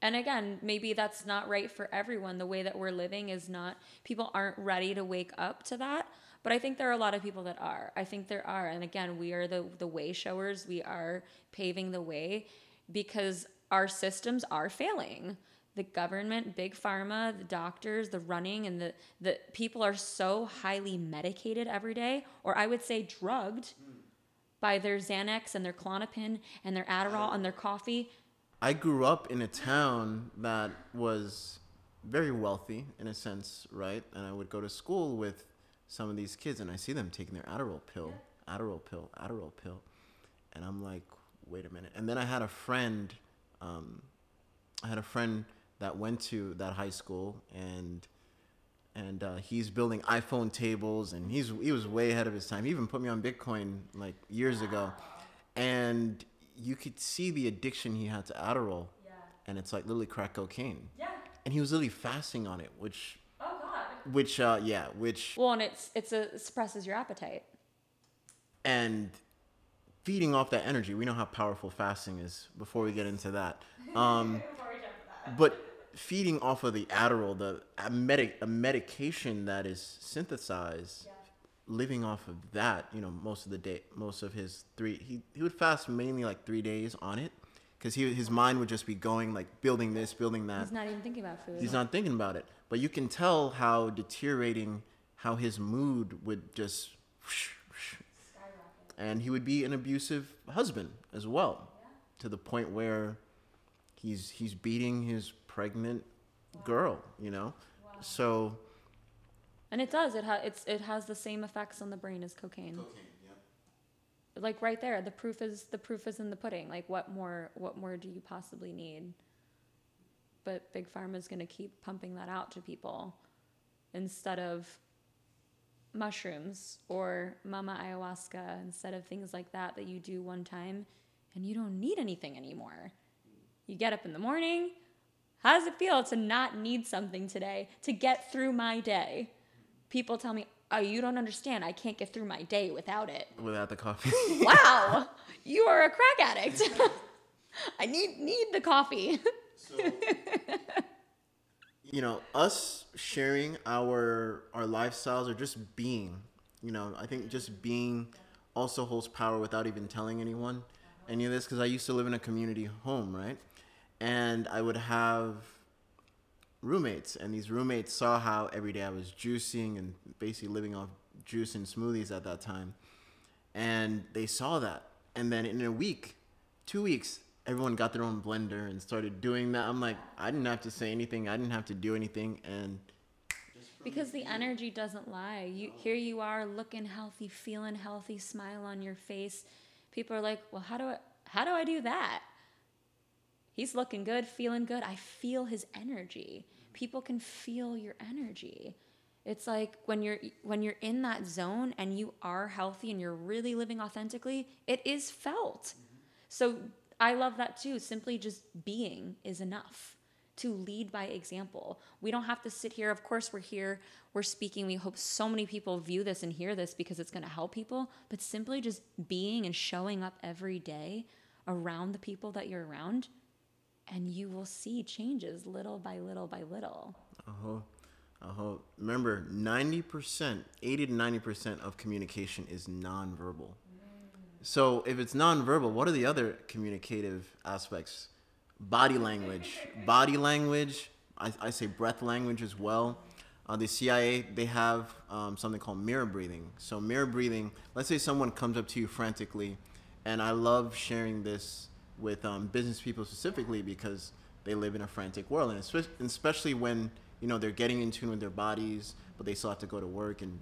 B: And again, maybe that's not right for everyone. The way that we're living is not people aren't ready to wake up to that. But I think there are a lot of people that are. I think there are. And again, we are the the way showers. We are paving the way because our systems are failing. The government, big pharma, the doctors, the running, and the, the people are so highly medicated every day, or I would say drugged by their Xanax and their Klonopin and their Adderall and their coffee.
A: I grew up in a town that was very wealthy in a sense, right? And I would go to school with some of these kids, and I see them taking their Adderall pill, Adderall pill, Adderall pill, and I'm like, wait a minute. And then I had a friend, um, I had a friend that went to that high school, and and uh, he's building iPhone tables, and he's he was way ahead of his time. He even put me on Bitcoin like years ago, and you could see the addiction he had to Adderall, and it's like literally crack cocaine.
B: Yeah.
A: And he was literally fasting on it, which. Which uh, yeah, which
B: Well, and it's it's a it suppresses your appetite.
A: and feeding off that energy. We know how powerful fasting is. Before we get into that, um, but feeding off of the Adderall, the a medic a medication that is synthesized, living off of that. You know, most of the day, most of his three, he he would fast mainly like three days on it, because he his mind would just be going like building this, building that.
B: He's not even thinking about food.
A: He's not thinking about it. But you can tell how deteriorating, how his mood would just, and he would be an abusive husband as well, to the point where he's he's beating his pregnant girl. You know, so.
B: And it does. It ha- it's it has the same effects on the brain as cocaine. Like right there, the proof is the proof is in the pudding. Like what more what more do you possibly need? But big pharma is going to keep pumping that out to people instead of mushrooms or mama ayahuasca instead of things like that that you do one time and you don't need anything anymore. You get up in the morning, how does it feel to not need something today to get through my day? People tell me, "Oh, you don't understand. I can't get through my day without it."
A: Without the coffee.
B: Wow, you are a crack addict. I need need the coffee.
A: So, you know us sharing our our lifestyles or just being you know i think just being also holds power without even telling anyone any of this because i used to live in a community home right and i would have roommates and these roommates saw how every day i was juicing and basically living off juice and smoothies at that time and they saw that and then in a week two weeks everyone got their own blender and started doing that i'm like i didn't have to say anything i didn't have to do anything and
B: Because the energy doesn't lie. You here you are looking healthy, feeling healthy, smile on your face. People are like, "Well, how do I how do I do that?" He's looking good, feeling good. I feel his energy. People can feel your energy. It's like when you're when you're in that zone and you are healthy and you're really living authentically, it is felt. So I love that too. Simply just being is enough to lead by example. We don't have to sit here. Of course, we're here, we're speaking. We hope so many people view this and hear this because it's going to help people. But simply just being and showing up every day around the people that you're around, and you will see changes little by little by little.
A: Uh-huh. Uh-huh. Remember, 90%, 80 to 90% of communication is nonverbal. So if it's nonverbal, what are the other communicative aspects? Body language. Body language, I, I say breath language as well. Uh, the CIA, they have um, something called mirror breathing. So, mirror breathing, let's say someone comes up to you frantically, and I love sharing this with um, business people specifically because they live in a frantic world, and especially when you know they're getting in tune with their bodies, but they still have to go to work and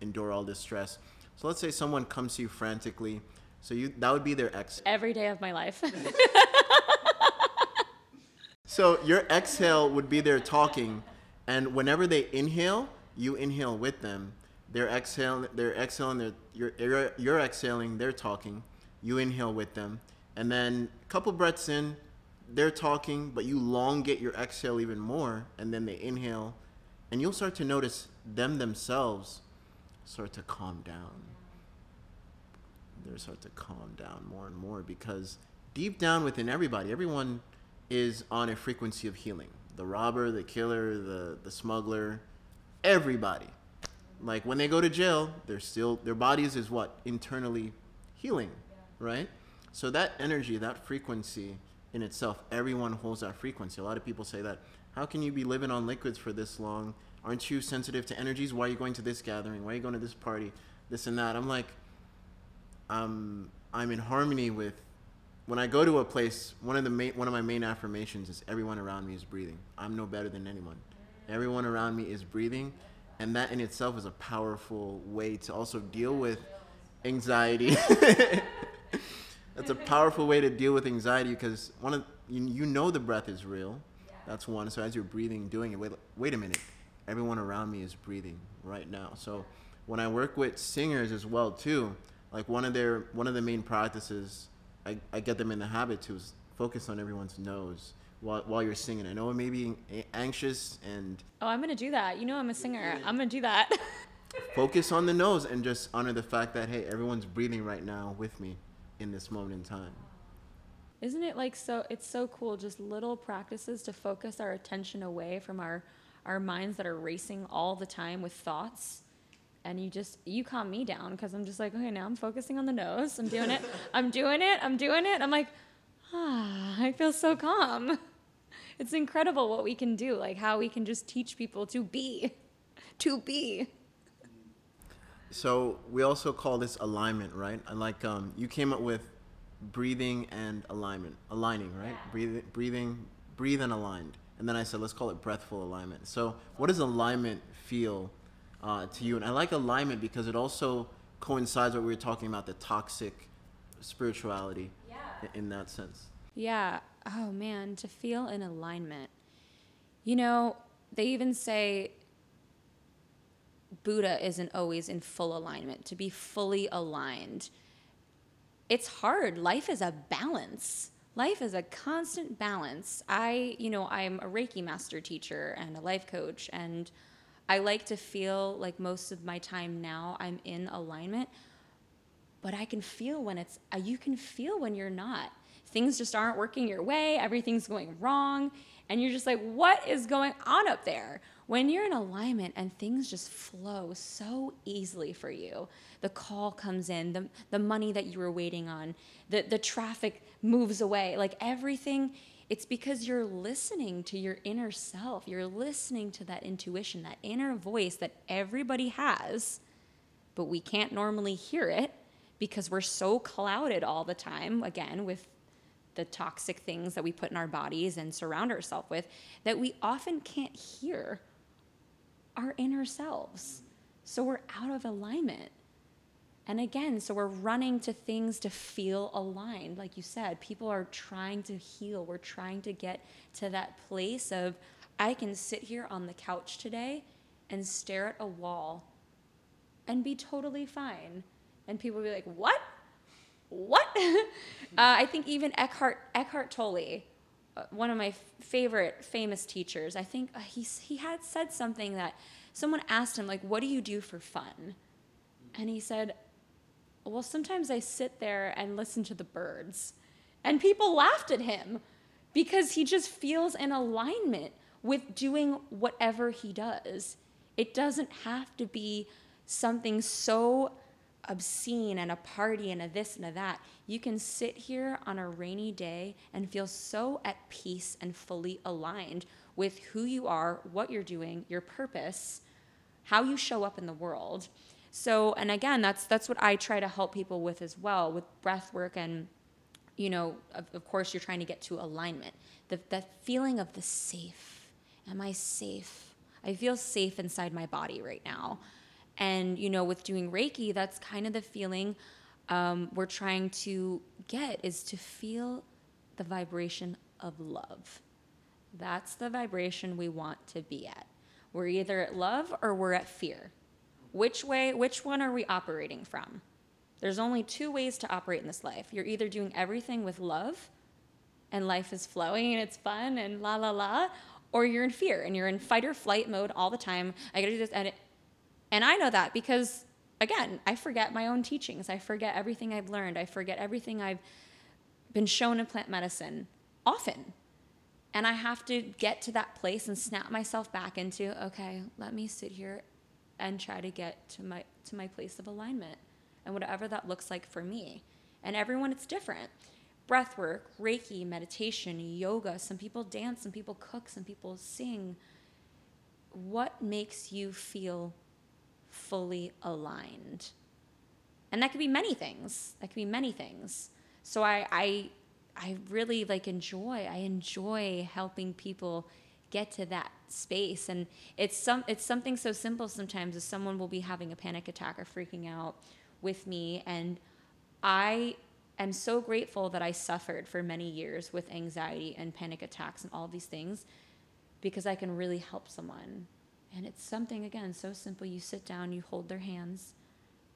A: endure all this stress. So let's say someone comes to you frantically. So you that would be their ex.
B: Every day of my life.
A: so your exhale would be their talking, and whenever they inhale, you inhale with them. They're exhaling. They're exhaling. They're, you're, you're, you're exhaling. They're talking. You inhale with them, and then a couple breaths in, they're talking, but you elongate your exhale even more, and then they inhale, and you'll start to notice them themselves start to calm down. They start to calm down more and more because deep down within everybody, everyone is on a frequency of healing. The robber, the killer, the, the smuggler, everybody. Like when they go to jail, they're still their bodies is what internally healing, right? So that energy, that frequency in itself, everyone holds that frequency. A lot of people say that how can you be living on liquids for this long aren't you sensitive to energies? Why are you going to this gathering? Why are you going to this party? This and that. I'm like, um, I'm in harmony with. When I go to a place, one of the main, one of my main affirmations is everyone around me is breathing. I'm no better than anyone. Everyone around me is breathing, and that in itself is a powerful way to also deal with anxiety. That's a powerful way to deal with anxiety because one of you, you know the breath is real. That's one. So as you're breathing, doing it, wait, wait a minute everyone around me is breathing right now. So when I work with singers as well too, like one of their one of the main practices I, I get them in the habit to is focus on everyone's nose while, while you're singing. I know it may be anxious and
B: Oh, I'm gonna do that. You know I'm a singer. I'm gonna do that.
A: focus on the nose and just honor the fact that hey, everyone's breathing right now with me in this moment in time.
B: Isn't it like so it's so cool just little practices to focus our attention away from our our minds that are racing all the time with thoughts? And you just you calm me down because i'm just like okay now i'm focusing on the nose. I'm doing it. I'm doing it. I'm doing it. I'm like ah i feel so calm. It's incredible what we can do like how we can just teach people to be to be
A: so we also call this alignment right and like um, you came up with breathing and alignment aligning right yeah. breathing breathing breathe and aligned and then I said, let's call it breathful alignment. So, what does alignment feel uh, to you? And I like alignment because it also coincides what we were talking about the toxic spirituality yeah. in that sense.
B: Yeah. Oh, man, to feel in alignment. You know, they even say Buddha isn't always in full alignment, to be fully aligned. It's hard. Life is a balance life is a constant balance. I, you know, I'm a Reiki master teacher and a life coach, and I like to feel like most of my time now I'm in alignment, but I can feel when it's, uh, you can feel when you're not. Things just aren't working your way, everything's going wrong, and you're just like, what is going on up there? When you're in alignment and things just flow so easily for you, the call comes in, the, the money that you were waiting on, the, the traffic moves away, like everything, it's because you're listening to your inner self. You're listening to that intuition, that inner voice that everybody has, but we can't normally hear it because we're so clouded all the time, again, with the toxic things that we put in our bodies and surround ourselves with, that we often can't hear our inner selves. So we're out of alignment. And again, so we're running to things to feel aligned. Like you said, people are trying to heal. We're trying to get to that place of, I can sit here on the couch today and stare at a wall and be totally fine. And people will be like, what? What? uh, I think even Eckhart, Eckhart Tolle, uh, one of my favorite famous teachers, I think uh, he, he had said something that someone asked him, like, what do you do for fun? And he said, well, sometimes I sit there and listen to the birds. And people laughed at him because he just feels in alignment with doing whatever he does. It doesn't have to be something so obscene and a party and a this and a that. You can sit here on a rainy day and feel so at peace and fully aligned with who you are, what you're doing, your purpose, how you show up in the world. So, and again, that's that's what I try to help people with as well with breath work and you know, of, of course you're trying to get to alignment. The that feeling of the safe. Am I safe? I feel safe inside my body right now. And you know, with doing Reiki, that's kind of the feeling um, we're trying to get is to feel the vibration of love. That's the vibration we want to be at. We're either at love or we're at fear. Which way, which one are we operating from? There's only two ways to operate in this life. You're either doing everything with love and life is flowing and it's fun and la la la, or you're in fear and you're in fight or flight mode all the time. I gotta do this. And, and I know that because, again, I forget my own teachings. I forget everything I've learned. I forget everything I've been shown in plant medicine often. And I have to get to that place and snap myself back into, okay, let me sit here and try to get to my to my place of alignment and whatever that looks like for me. And everyone it's different. Breath work, Reiki, meditation, yoga, some people dance, some people cook, some people sing. What makes you feel fully aligned? And that could be many things. That could be many things. So I I I really like enjoy I enjoy helping people get to that space and it's some it's something so simple sometimes as someone will be having a panic attack or freaking out with me and i am so grateful that i suffered for many years with anxiety and panic attacks and all these things because i can really help someone and it's something again so simple. You sit down you hold their hands.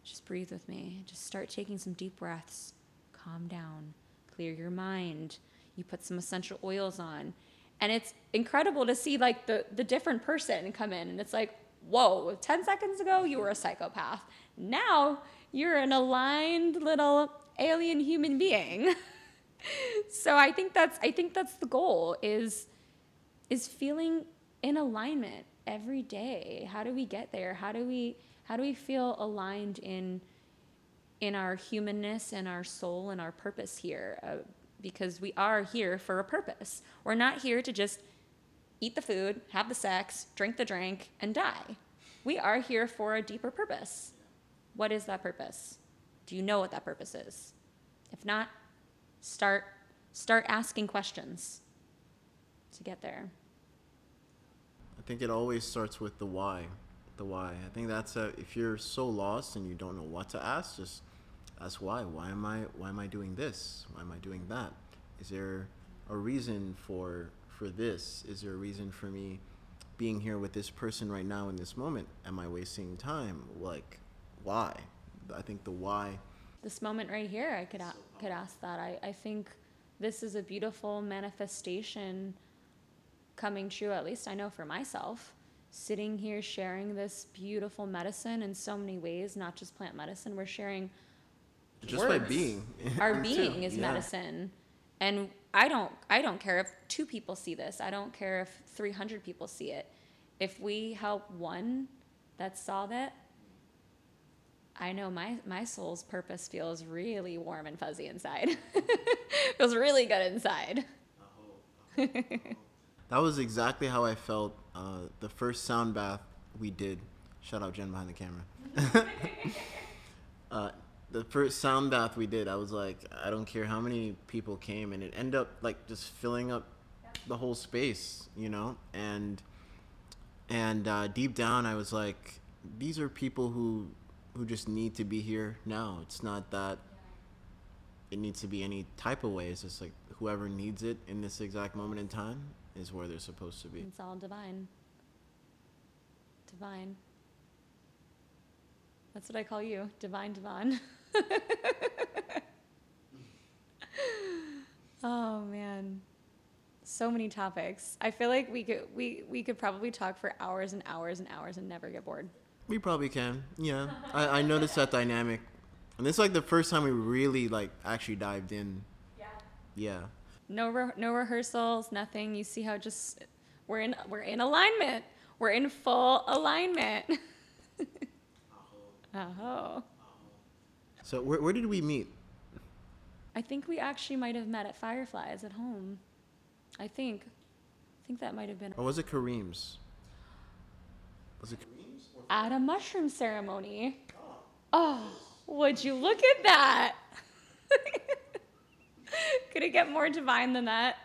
B: Just breathe with me. Just start taking some deep breaths. Calm down. Clear your mind. You put some essential oils on. And it's incredible to see like the the different person come in. And it's like whoa 10 seconds ago you were a psychopath. Now you're an aligned little alien human being. So i think that's i think that's the goal is is feeling in alignment every day how do we get there how do we how do we feel aligned in in our humanness and our soul and our purpose here uh, because we are here for a purpose. We're not here to just eat the food, have the sex, drink the drink, and die. We are here for a deeper purpose. What is that purpose? Do you know what that purpose is? If not, start start asking questions to get there.
A: I think it always starts with the why. The why. I think that's a, if you're so lost and you don't know what to ask, just ask why. Why am I why am I doing this? Why am I doing that? Is there a reason for for this? Is there a reason for me being here with this person right now in this moment? Am I wasting time? Like why? I think the why
B: this moment right here I could a- could ask that. I, I think this is a beautiful manifestation coming true at least I know for myself sitting here sharing this beautiful medicine in so many ways, not just plant medicine. We're sharing
A: just
B: words.
A: by being
B: Our
A: too.
B: being is
A: Yeah.
B: medicine. And I don't I don't care if two people see this. I don't care if 300 people see it. If we help one that saw that, I know my my soul's purpose feels really warm and fuzzy inside. feels really good inside.
A: That was exactly how I felt uh, the first sound bath we did. Shout out Jen behind the camera. uh, the first sound bath we did, I was like, I don't care how many people came, and it ended up like just filling up the whole space, you know. And and uh, deep down, I was like, these are people who who just need to be here now. It's not that it needs to be any type of way. It's just like whoever needs it in this exact moment in time is where they're supposed to be.
B: It's all divine. Divine. That's what I call you, divine Devon. oh man. So many topics. I feel like we could we, we could probably talk for hours and hours and hours and never get bored.
A: We probably can. Yeah. I, I noticed that dynamic. And it's like the first time we really like actually dived in.
B: Yeah.
A: Yeah.
B: No re- no rehearsals, nothing. You see how just we're in we're in alignment. We're in full alignment. oh.
A: So where, where did we meet?
B: I think we actually might have met at Fireflies at home. I think. I think that might have been
A: Or was it Kareem's? Was it Kareem's?
B: At a mushroom ceremony. Oh. oh, would you look at that? Could it get more divine than that?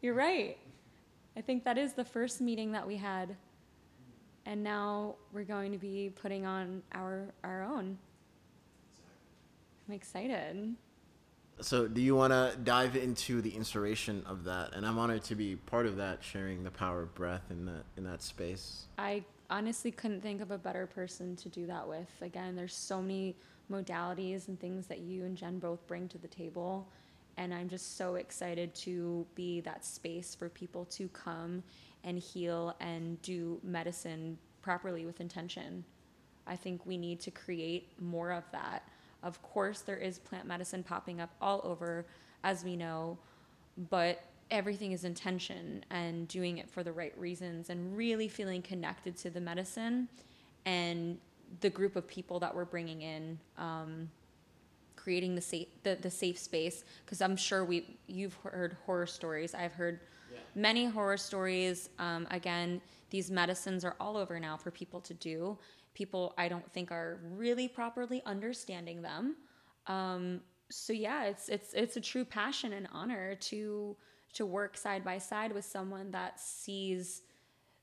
B: You're right. I think that is the first meeting that we had. And now we're going to be putting on our our own. I'm excited.
A: So do you want to dive into the inspiration of that? And I'm honored to be part of that, sharing the power of breath in that in that space.
B: I honestly couldn't think of a better person to do that with. Again, there's so many modalities and things that you and Jen both bring to the table. And I'm just so excited to be that space for people to come and heal and do medicine properly with intention. I think we need to create more of that. Of course, there is plant medicine popping up all over, as we know, but everything is intention and doing it for the right reasons and really feeling connected to the medicine and the group of people that we're bringing in. Um, creating the safe the, the safe space because i'm sure we you've heard horror stories. I've heard many horror stories. Um, again these medicines are all over now for people to do. People i don't think are really properly understanding them. Um, so yeah it's it's it's a true passion and honor to to work side by side with someone that sees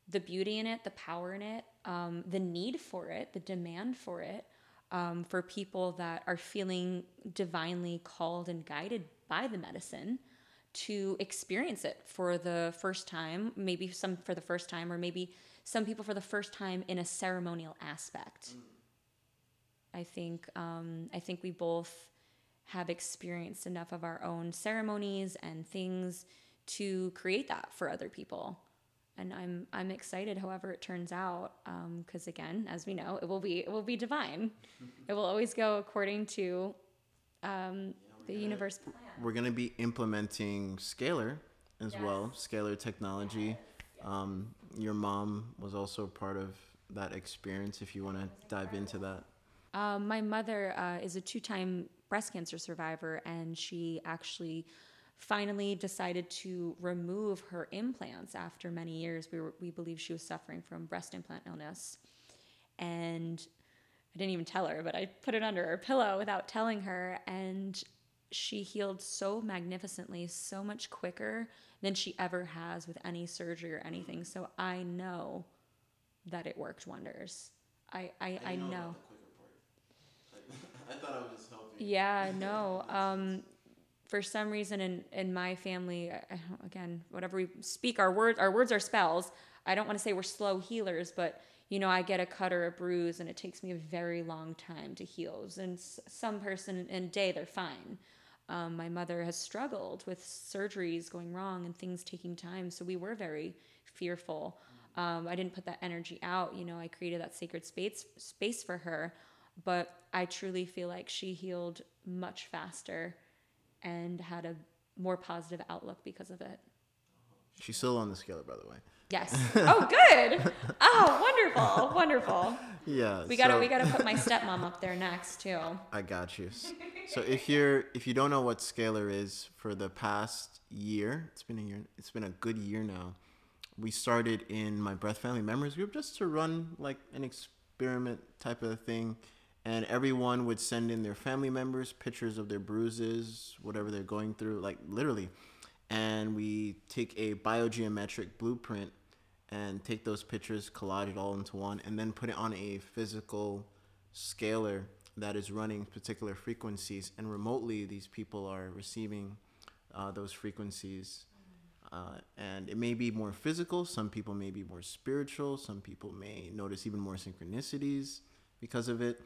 B: the beauty in it the power in it um, the need for it the demand for it um, for people that are feeling divinely called and guided by the medicine to experience it for the first time, maybe some for the first time, or maybe some people for the first time in a ceremonial aspect. I think um, I think we both have experienced enough of our own ceremonies and things to create that for other people and I'm I'm excited. However, it turns out, because again, as we know, it will be it will be divine. it will always go according to um, the universe plan.
A: We're gonna be implementing Scalar as well, Scalar technology. Um, your mom was also part of that experience. If you want to dive into that.
B: Um, my mother uh, is a two-time breast cancer survivor, and she actually finally decided to remove her implants after many years. We, were, we believe she was suffering from breast implant illness. And I didn't even tell her, but I put it under her pillow without telling her. And she healed so magnificently, so much quicker than she ever has with any surgery or anything. So I know that it worked wonders. I, I, I know.
A: I thought I was just helping.
B: Yeah, no. Um, for some reason in, in my family, again, whatever we speak, our words, our words are spells. I don't want to say we're slow healers, but you know, I get a cut or a bruise and it takes me a very long time to heal. And some person in a day, they're fine. Um, my mother has struggled with surgeries going wrong and things taking time. So we were very fearful. Um, I didn't put that energy out. You know, I created that sacred space space for her, but I truly feel like she healed much faster and had a more positive outlook because of it.
A: She's still on the Scalar, by the way.
B: Yes. Oh, good. Oh, wonderful, wonderful.
A: Yeah.
B: We gotta
A: so-
B: we gotta put my stepmom up there next too.
A: I got you. So if you're if you don't know what Scalar is, for the past year, it's been a year. It's been a good year now. We started in my Breath Family members group just to run like an experiment type of thing, and everyone would send in their family members pictures of their bruises, whatever they're going through, like literally, and we take a biogeometric blueprint and take those pictures, collage it all into one, and then put it on a physical scalar that is running particular frequencies, and remotely these people are receiving uh, those frequencies. Uh, and it may be more physical. Some people may be more spiritual. Some people may notice even more synchronicities because of it.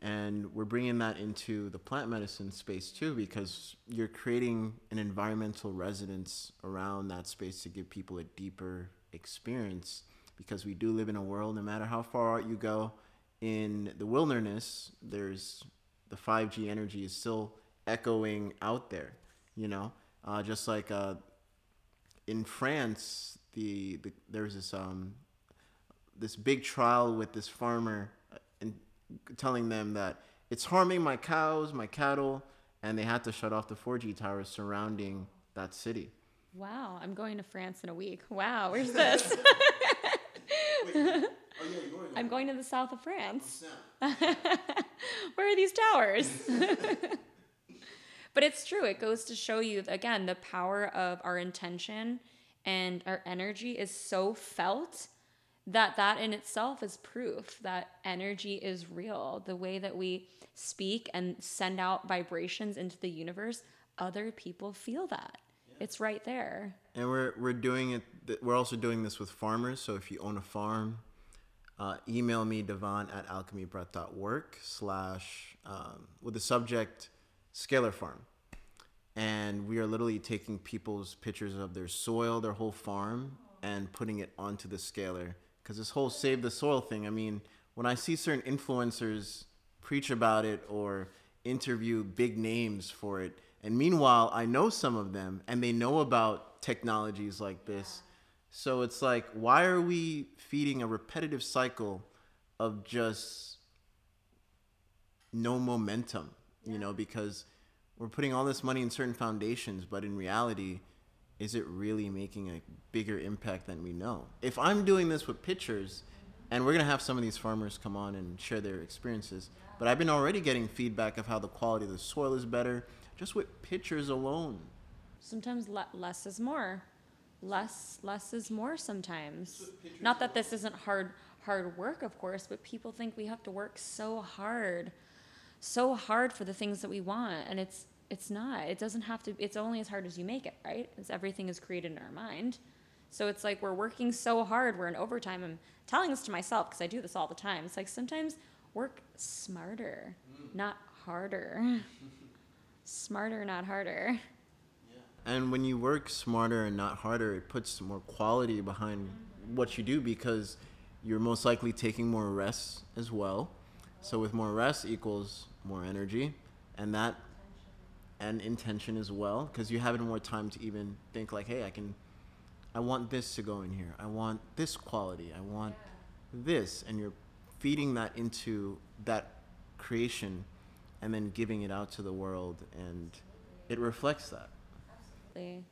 A: And we're bringing that into the plant medicine space too, because you're creating an environmental resonance around that space to give people a deeper experience. Because we do live in a world, no matter how far out you go in the wilderness, there's the 5G energy is still echoing out there, you know, uh, just like uh, in France, the, the there's this um, this big trial with this farmer telling them that it's harming my cows, my cattle, and they had to shut off the 4G towers surrounding that city.
B: Wow, I'm going to France in a week. Wow, where's this? I'm going to the south of France. Where are these towers? but it's true. It goes to show you, again, the power of our intention and our energy is so felt that that in itself is proof that energy is real. The way that we speak and send out vibrations into the universe, other people feel that. It's right there.
A: And we're we're doing it. We're also doing this with farmers. So if you own a farm, uh, email me Devon at alchemybreath.work slash um, with the subject scalar farm, and we are literally taking people's pictures of their soil, their whole farm, and putting it onto the scalar. Because this whole save the soil thing. I mean, when I see certain influencers preach about it or interview big names for it and meanwhile, I know some of them and they know about technologies like this. So it's like, why are we feeding a repetitive cycle of just no momentum? You know, because we're putting all this money in certain foundations, but in reality, is it really making a bigger impact than we know? If I'm doing this with pictures, and we're gonna have some of these farmers come on and share their experiences, but I've been already getting feedback of how the quality of the soil is better just with pictures alone.
B: Sometimes le- less is more. Less less is more sometimes. Not that this isn't hard hard work, of course, but people think we have to work so hard, so hard for the things that we want, and it's it's not. It doesn't have to. It's only as hard as you make it, right? As everything is created in our mind. So it's like we're working so hard. We're in overtime. I'm telling this to myself because I do this all the time. It's like sometimes work smarter, mm. not harder. Smarter, not harder.
A: And when you work smarter and not harder, it puts more quality behind what you do because you're most likely taking more rest as well. So with more rest equals more energy, and that and intention as well because you have more time to even think like, hey, I can, I want this to go in here. I want this quality. I want this, and you're feeding that into that creation and then giving it out to the world and it reflects that.
B: Absolutely.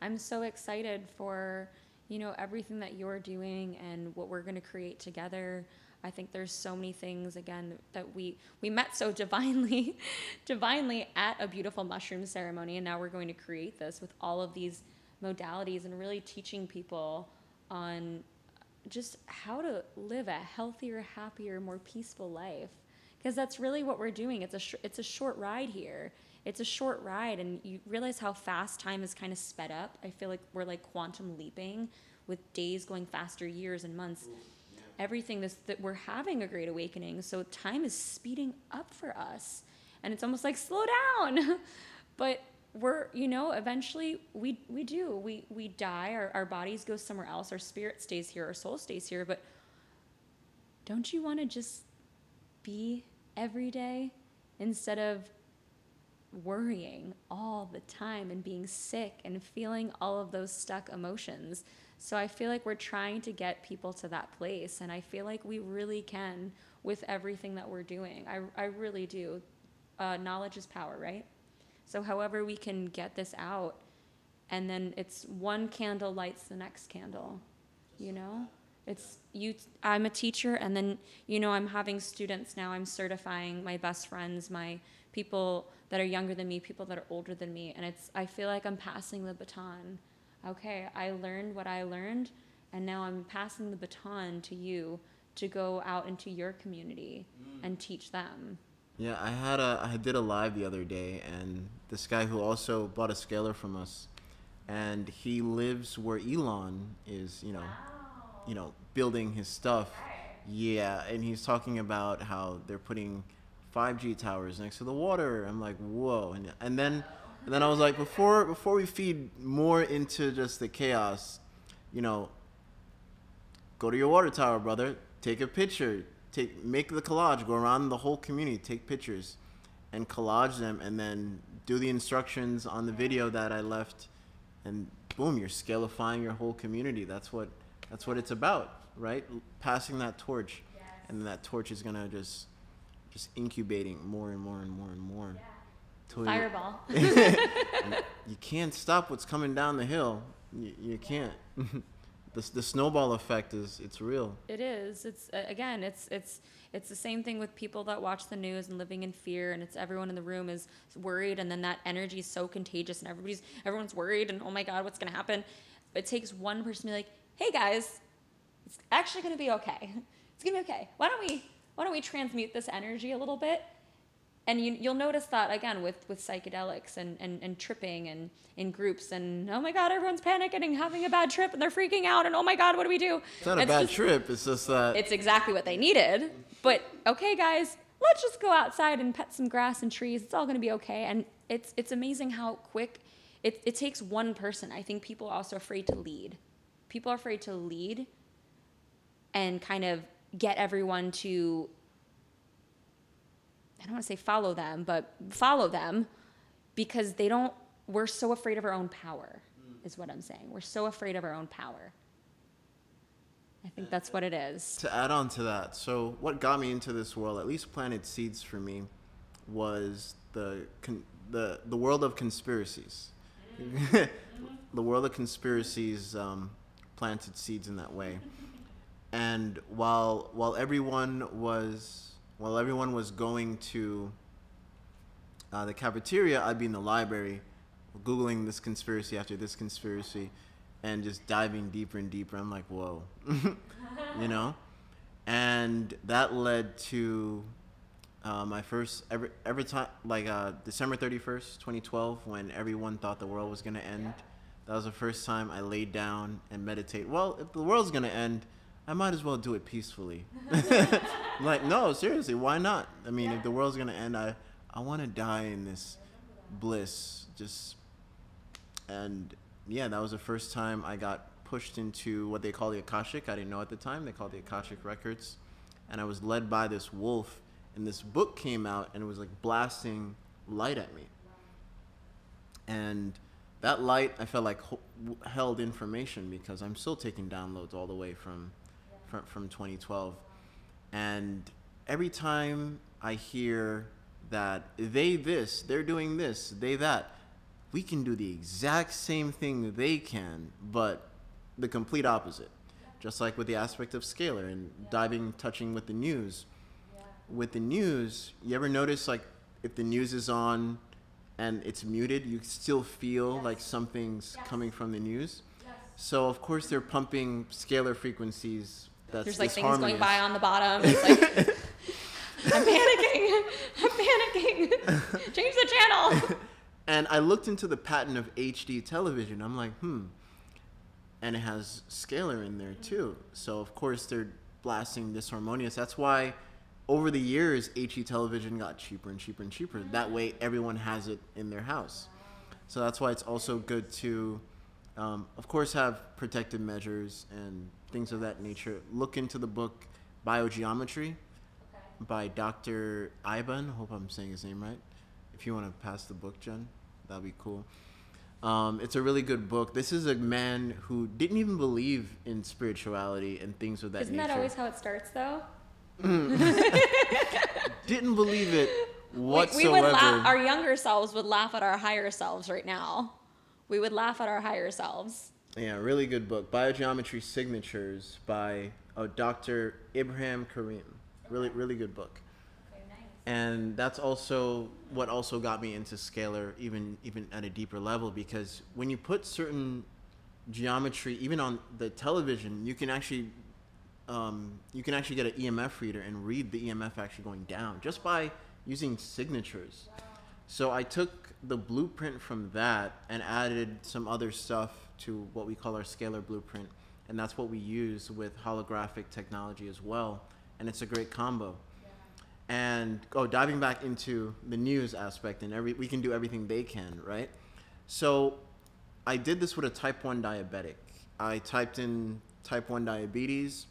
B: I'm so excited for you know everything that you're doing and what we're going to create together i think there's so many things again that we we met so divinely divinely at a beautiful mushroom ceremony and now we're going to create this with all of these modalities and really teaching people on just how to live a healthier happier more peaceful life because that's really what we're doing. It's a sh- it's a short ride here. It's a short ride, and you realize how fast time is kind of sped up. I feel like we're like quantum leaping, with days going faster, years and months. Everything this that we're having a great awakening, so time is speeding up for us, and it's almost like slow down, but we're you know eventually we we do. We we die. Our, our bodies go somewhere else. Our spirit stays here. Our soul stays here. But don't you want to just be every day instead of worrying all the time and being sick and feeling all of those stuck emotions. So I feel like we're trying to get people to that place, and I feel like we really can with everything that we're doing. I, I really do. Uh, knowledge is power, right? So, however, we can get this out, and then it's one candle lights the next candle, you know? It's you. I'm a teacher, and then you know I'm having students now. I'm certifying my best friends, my people that are younger than me, people that are older than me, and it's. I feel like I'm passing the baton. Okay, I learned what I learned, and now I'm passing the baton to you to go out into your community mm. and teach them.
A: Yeah, I had a I did a live the other day, and this guy who also bought a scalar from us, and he lives where Elon is, you know, you know, building his stuff. Yeah, and he's talking about how they're putting 5G towers next to the water. I'm like, whoa, and and then and then I was like, before before we feed more into just the chaos, you know, go to your water tower, brother. Take a picture. Take make the collage. Go around the whole community. Take pictures, and collage them, and then do the instructions on the video that I left, and boom, you're scalifying your whole community. That's what that's what it's about, right? Passing that torch, and that torch is gonna just just incubating more and more and more and more. Till
B: Fireball.
A: you can't stop what's coming down the hill. You, you can't. the, the snowball effect is it's real.
B: It is. It's again. It's it's it's the same thing with people that watch the news and living in fear, and it's everyone in the room is worried, and then that energy is so contagious, and everybody's everyone's worried, and oh my god, what's gonna happen? It takes one person to be like, hey guys, it's actually gonna be okay. It's gonna be okay. Why don't we why don't we transmute this energy a little bit? And you, you'll notice that again with, with psychedelics and, and, and tripping and in groups and oh my god everyone's panicking and having a bad trip and they're freaking out and oh my god what do we do?
A: It's not a bad
B: just-
A: trip. It's just that
B: it's exactly what they needed. But okay, guys, let's just go outside and pet some grass and trees. It's all going to be okay. And it's it's amazing how quick it, it takes one person. I think people are also afraid to lead. People are afraid to lead and kind of get everyone to I don't want to say follow them, but follow them because they don't we're so afraid of our own power is what I'm saying. We're so afraid of our own power. I think that's what it is.
A: to add on to that, so what got me into this world, at least planted seeds for me, was the con- the the world of conspiracies. the world of conspiracies um, planted seeds in that way, and while while everyone was while everyone was going to uh, the cafeteria, I'd be in the library, googling this conspiracy after this conspiracy, and just diving deeper and deeper. I'm like, whoa, you know, and that led to uh, my first every every time like uh, December 31st, 2012, when everyone thought the world was gonna end. That was the first time I laid down and meditate. Well, if the world's gonna end, I might as well do it peacefully. like, no, seriously, why not? I mean, if the world's gonna end, I I want to die in this bliss. Just and yeah, that was the first time I got pushed into what they call the Akashic. I didn't know at the time. They called the Akashic Records, and I was led by this wolf. And this book came out, and it was like blasting light at me. And that light, I felt like held information because I'm still taking downloads all the way from from, from 2012. And every time I hear that they this, they're doing this, they that, we can do the exact same thing they can, but the complete opposite. Just like with the aspect of scalar and diving, touching with the news. With the news, you ever notice like if the news is on and it's muted, you still feel like something's coming from the news. So of course they're pumping scalar frequencies. That's
B: There's like things going by on the bottom. It's like I'm panicking. I'm panicking. Change the channel.
A: And I looked into the patent of HD television. I'm like, hmm. And it has scalar in there too. So of course they're blasting disharmonious. That's why over the years HD television got cheaper and cheaper and cheaper. That way everyone has it in their house. So that's why it's also good to, um, of course, have protective measures and things of that nature. Look into the book Biogeometry by Dr. Iban. Hope I'm saying his name right. If you want to pass the book, Jen, that'd be cool. Um, it's a really good book. This is a man who didn't even believe in spirituality and things of that
B: Isn't
A: nature.
B: that always how it starts, though?
A: didn't believe it
B: We,
A: whatsoever.
B: we would laugh. Our younger selves would laugh at our higher selves right now. We would laugh at our higher selves.
A: Yeah, really good book. Biogeometry Signatures by uh, Dr. Ibrahim Karim. Really, really good book. And that's also what also got me into scalar, even even at a deeper level, because when you put certain geometry, even on the television, you can actually um, you can actually get an EMF reader and read the EMF actually going down just by using signatures. So I took the blueprint from that and added some other stuff to what we call our scalar blueprint, and that's what we use with holographic technology as well, and it's a great combo. And oh, diving back into the news aspect, and every we can do everything they can, right? So I did this with a type 1 diabetic. I typed in type 1 diabetes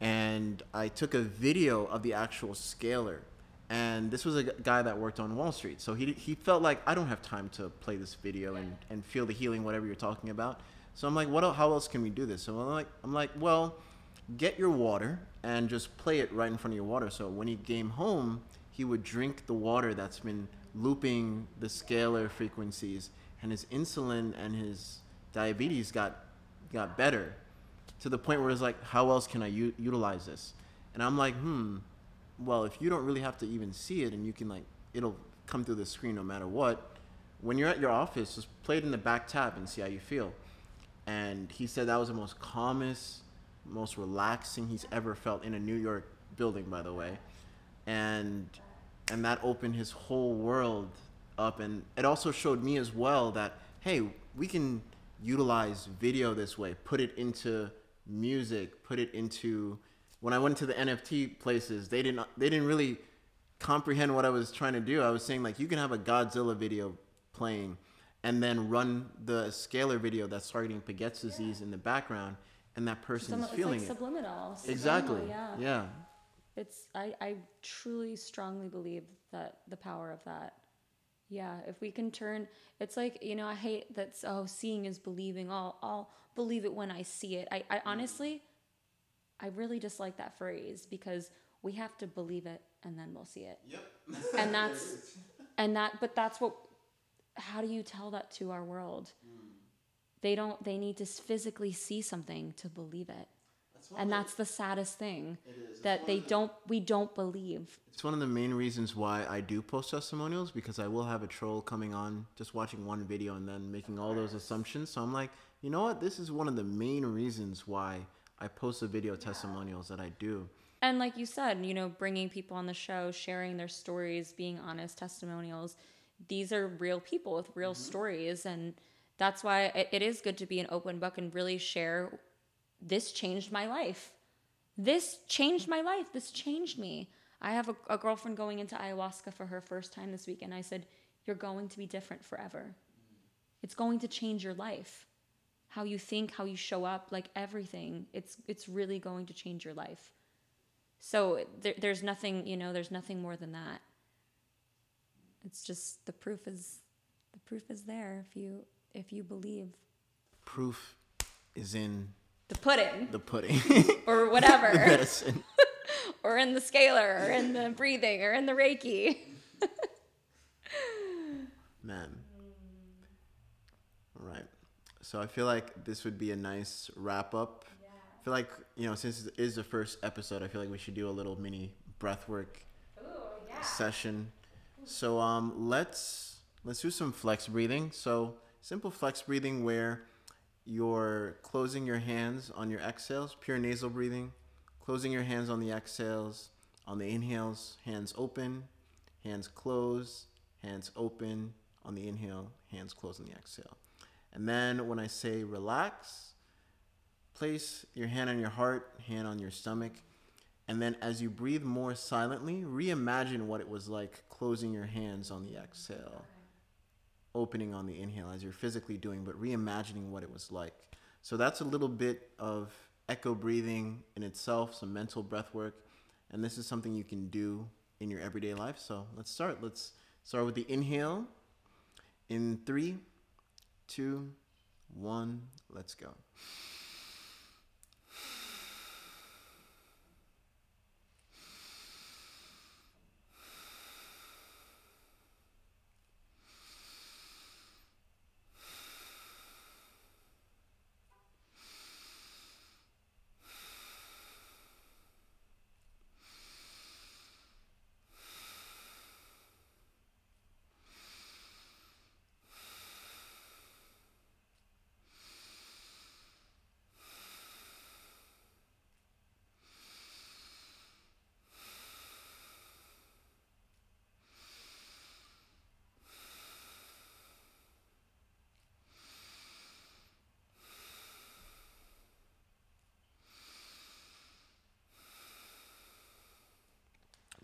A: and I took a video of the actual scalar. And this was a guy that worked on Wall Street. So he, he felt like, I don't have time to play this video and, and feel the healing, whatever you're talking about. So I'm like, what, how else can we do this? So I'm like, I'm like, well, get your water and just play it right in front of your water. So when he came home, he would drink the water that's been looping the scalar frequencies, and his insulin and his diabetes got got better to the point where it's like, how else can I u- utilize this? And I'm like, hmm, well, if you don't really have to even see it and you can like, it'll come through the screen no matter what. When you're at your office, just play it in the back tab and see how you feel. And he said that was the most calmest, most relaxing he's ever felt in a New York building, by the way. And and that opened his whole world up and it also showed me as well that hey we can utilize video this way put it into music put it into when i went to the nft places they didn't they didn't really comprehend what i was trying to do i was saying like you can have a godzilla video playing and then run the scalar video that's targeting Paget's disease in the background and that person is
B: it's
A: feeling
B: like
A: it
B: subliminal.
A: exactly
B: subliminal,
A: yeah
B: It's I, I truly strongly believe that the power of that. Yeah, if we can turn it's like, you know, I hate that oh seeing is believing. I'll I'll believe it when I see it. I, I mm-hmm. honestly I really dislike that phrase because we have to believe it and then we'll see it.
A: yep
B: And that's and that but that's what how do you tell that to our world? They don't they need to physically see something to believe it. That's And that's the saddest thing that they don't we don't believe.
A: It's one of the main reasons why I do post testimonials because I will have a troll coming on just watching one video and then making all those assumptions. So I'm like, you know what? This is one of the main reasons why I post the video testimonials that I do.
B: And like you said, you know, bringing people on the show, sharing their stories, being honest testimonials. These are real people with real mm-hmm. stories and that's why it, it is good to be an open book and really share this changed my life. This changed my life. This changed me. I have a, a girlfriend going into ayahuasca for her first time this week, and I said, You're going to be different forever. It's going to change your life. How you think, how you show up, like everything. It's it's really going to change your life. So there, there's nothing, you know, there's nothing more than that. It's just the proof is the proof is there if you if you believe.
A: Proof is in
B: The pudding
A: the pudding,
B: or whatever.
A: the medicine.
B: or in the scalar or in the breathing or in the reiki
A: Man. So I feel like this would be a nice wrap up. I feel like, you know, since it is the first episode, I feel like we should do a little mini breathwork session. So um let's let's do some flex breathing. So simple flex breathing where you're closing your hands on your exhales, pure nasal breathing, closing your hands on the exhales, on the inhales, hands open, hands closed, hands open on the inhale, hands closed on the exhale. And then when I say relax, place your hand on your heart, hand on your stomach. And then as you breathe more silently, reimagine what it was like closing your hands on the exhale, opening on the inhale as you're physically doing, but reimagining what it was like. So that's a little bit of echo breathing in itself, some mental breath work. And this is something you can do in your everyday life. So let's start. Let's start with the inhale. In three, two, one, let's go.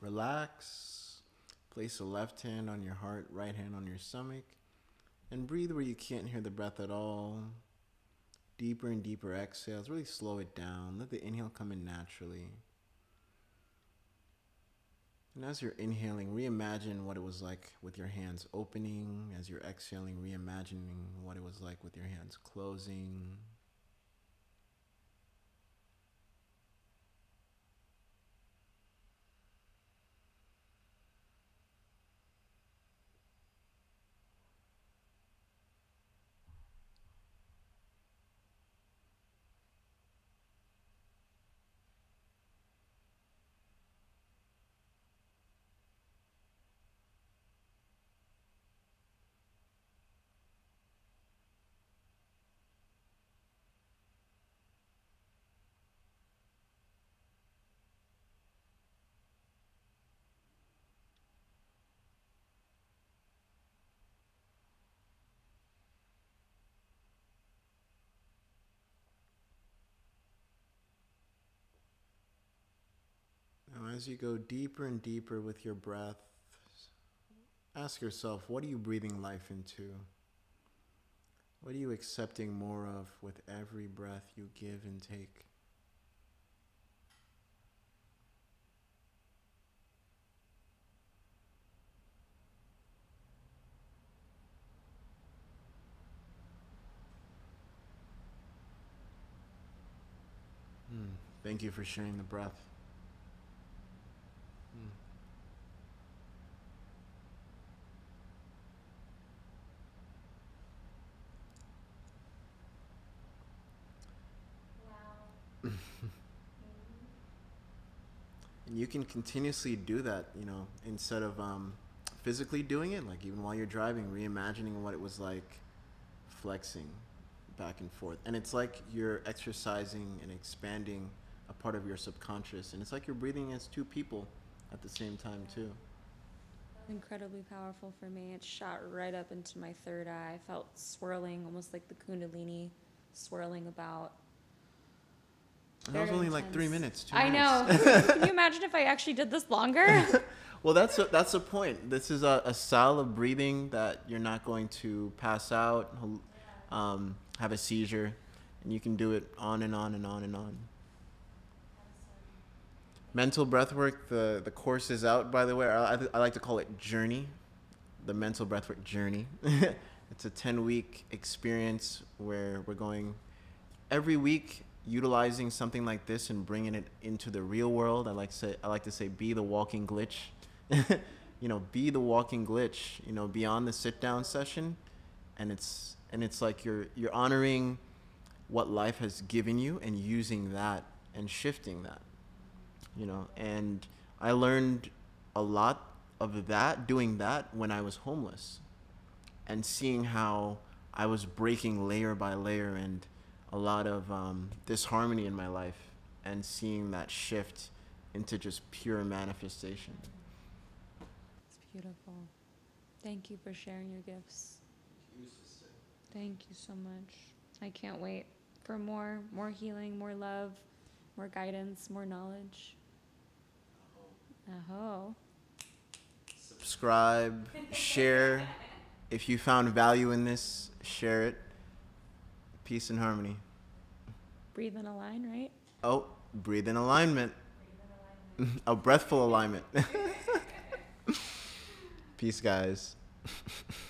A: Relax. Place the left hand on your heart, right hand on your stomach, and breathe where you can't hear the breath at all. Deeper and deeper exhales. Really slow it down. Let the inhale come in naturally. And as you're inhaling, reimagine what it was like with your hands opening. As you're exhaling, reimagining what it was like with your hands closing. Now, as you go deeper and deeper with your breath, ask yourself what are you breathing life into? What are you accepting more of with every breath you give and take? Hmm. Thank you for sharing the breath. Hmm. And you can continuously do that, you know, instead of um, physically doing it, like even while you're driving, reimagining what it was like flexing back and forth. And it's like you're exercising and expanding a part of your subconscious. And it's like you're breathing as two people at the same time, too.
B: Incredibly powerful for me. It shot right up into my third eye. I felt swirling, almost like the Kundalini swirling about.
A: And that was
B: Very
A: only like three
B: intense.
A: minutes. Two
B: I
A: minutes.
B: know. Can you imagine if I actually did this longer?
A: Well, that's a, that's the point. This is a, a style of breathing that you're not going to pass out, hal- um, have a seizure, and you can do it on and on and on and on. Mental breathwork. The the course is out, by the way. I, I, I like to call it Journey, the mental breathwork journey. it's a ten week experience where we're going every week utilizing something like this and bringing it into the real world. I like say I like to say be the walking glitch. you know, be the walking glitch. You know, beyond the sit down session, and it's and it's like you're you're honoring what life has given you and using that and shifting that. You know, and I learned a lot of that doing that when I was homeless and seeing how I was breaking layer by layer and a lot of um, disharmony in my life and seeing that shift into just pure manifestation.
B: It's beautiful. Thank you for sharing your gifts. Thank you so much. I can't wait for more, more healing, more love, more guidance, more knowledge. Aho.
A: Subscribe, share. If you found value in this, share it. Peace and harmony.
B: Breathe in a line, right?
A: Oh, breathe in alignment. A breathful alignment. Peace, guys.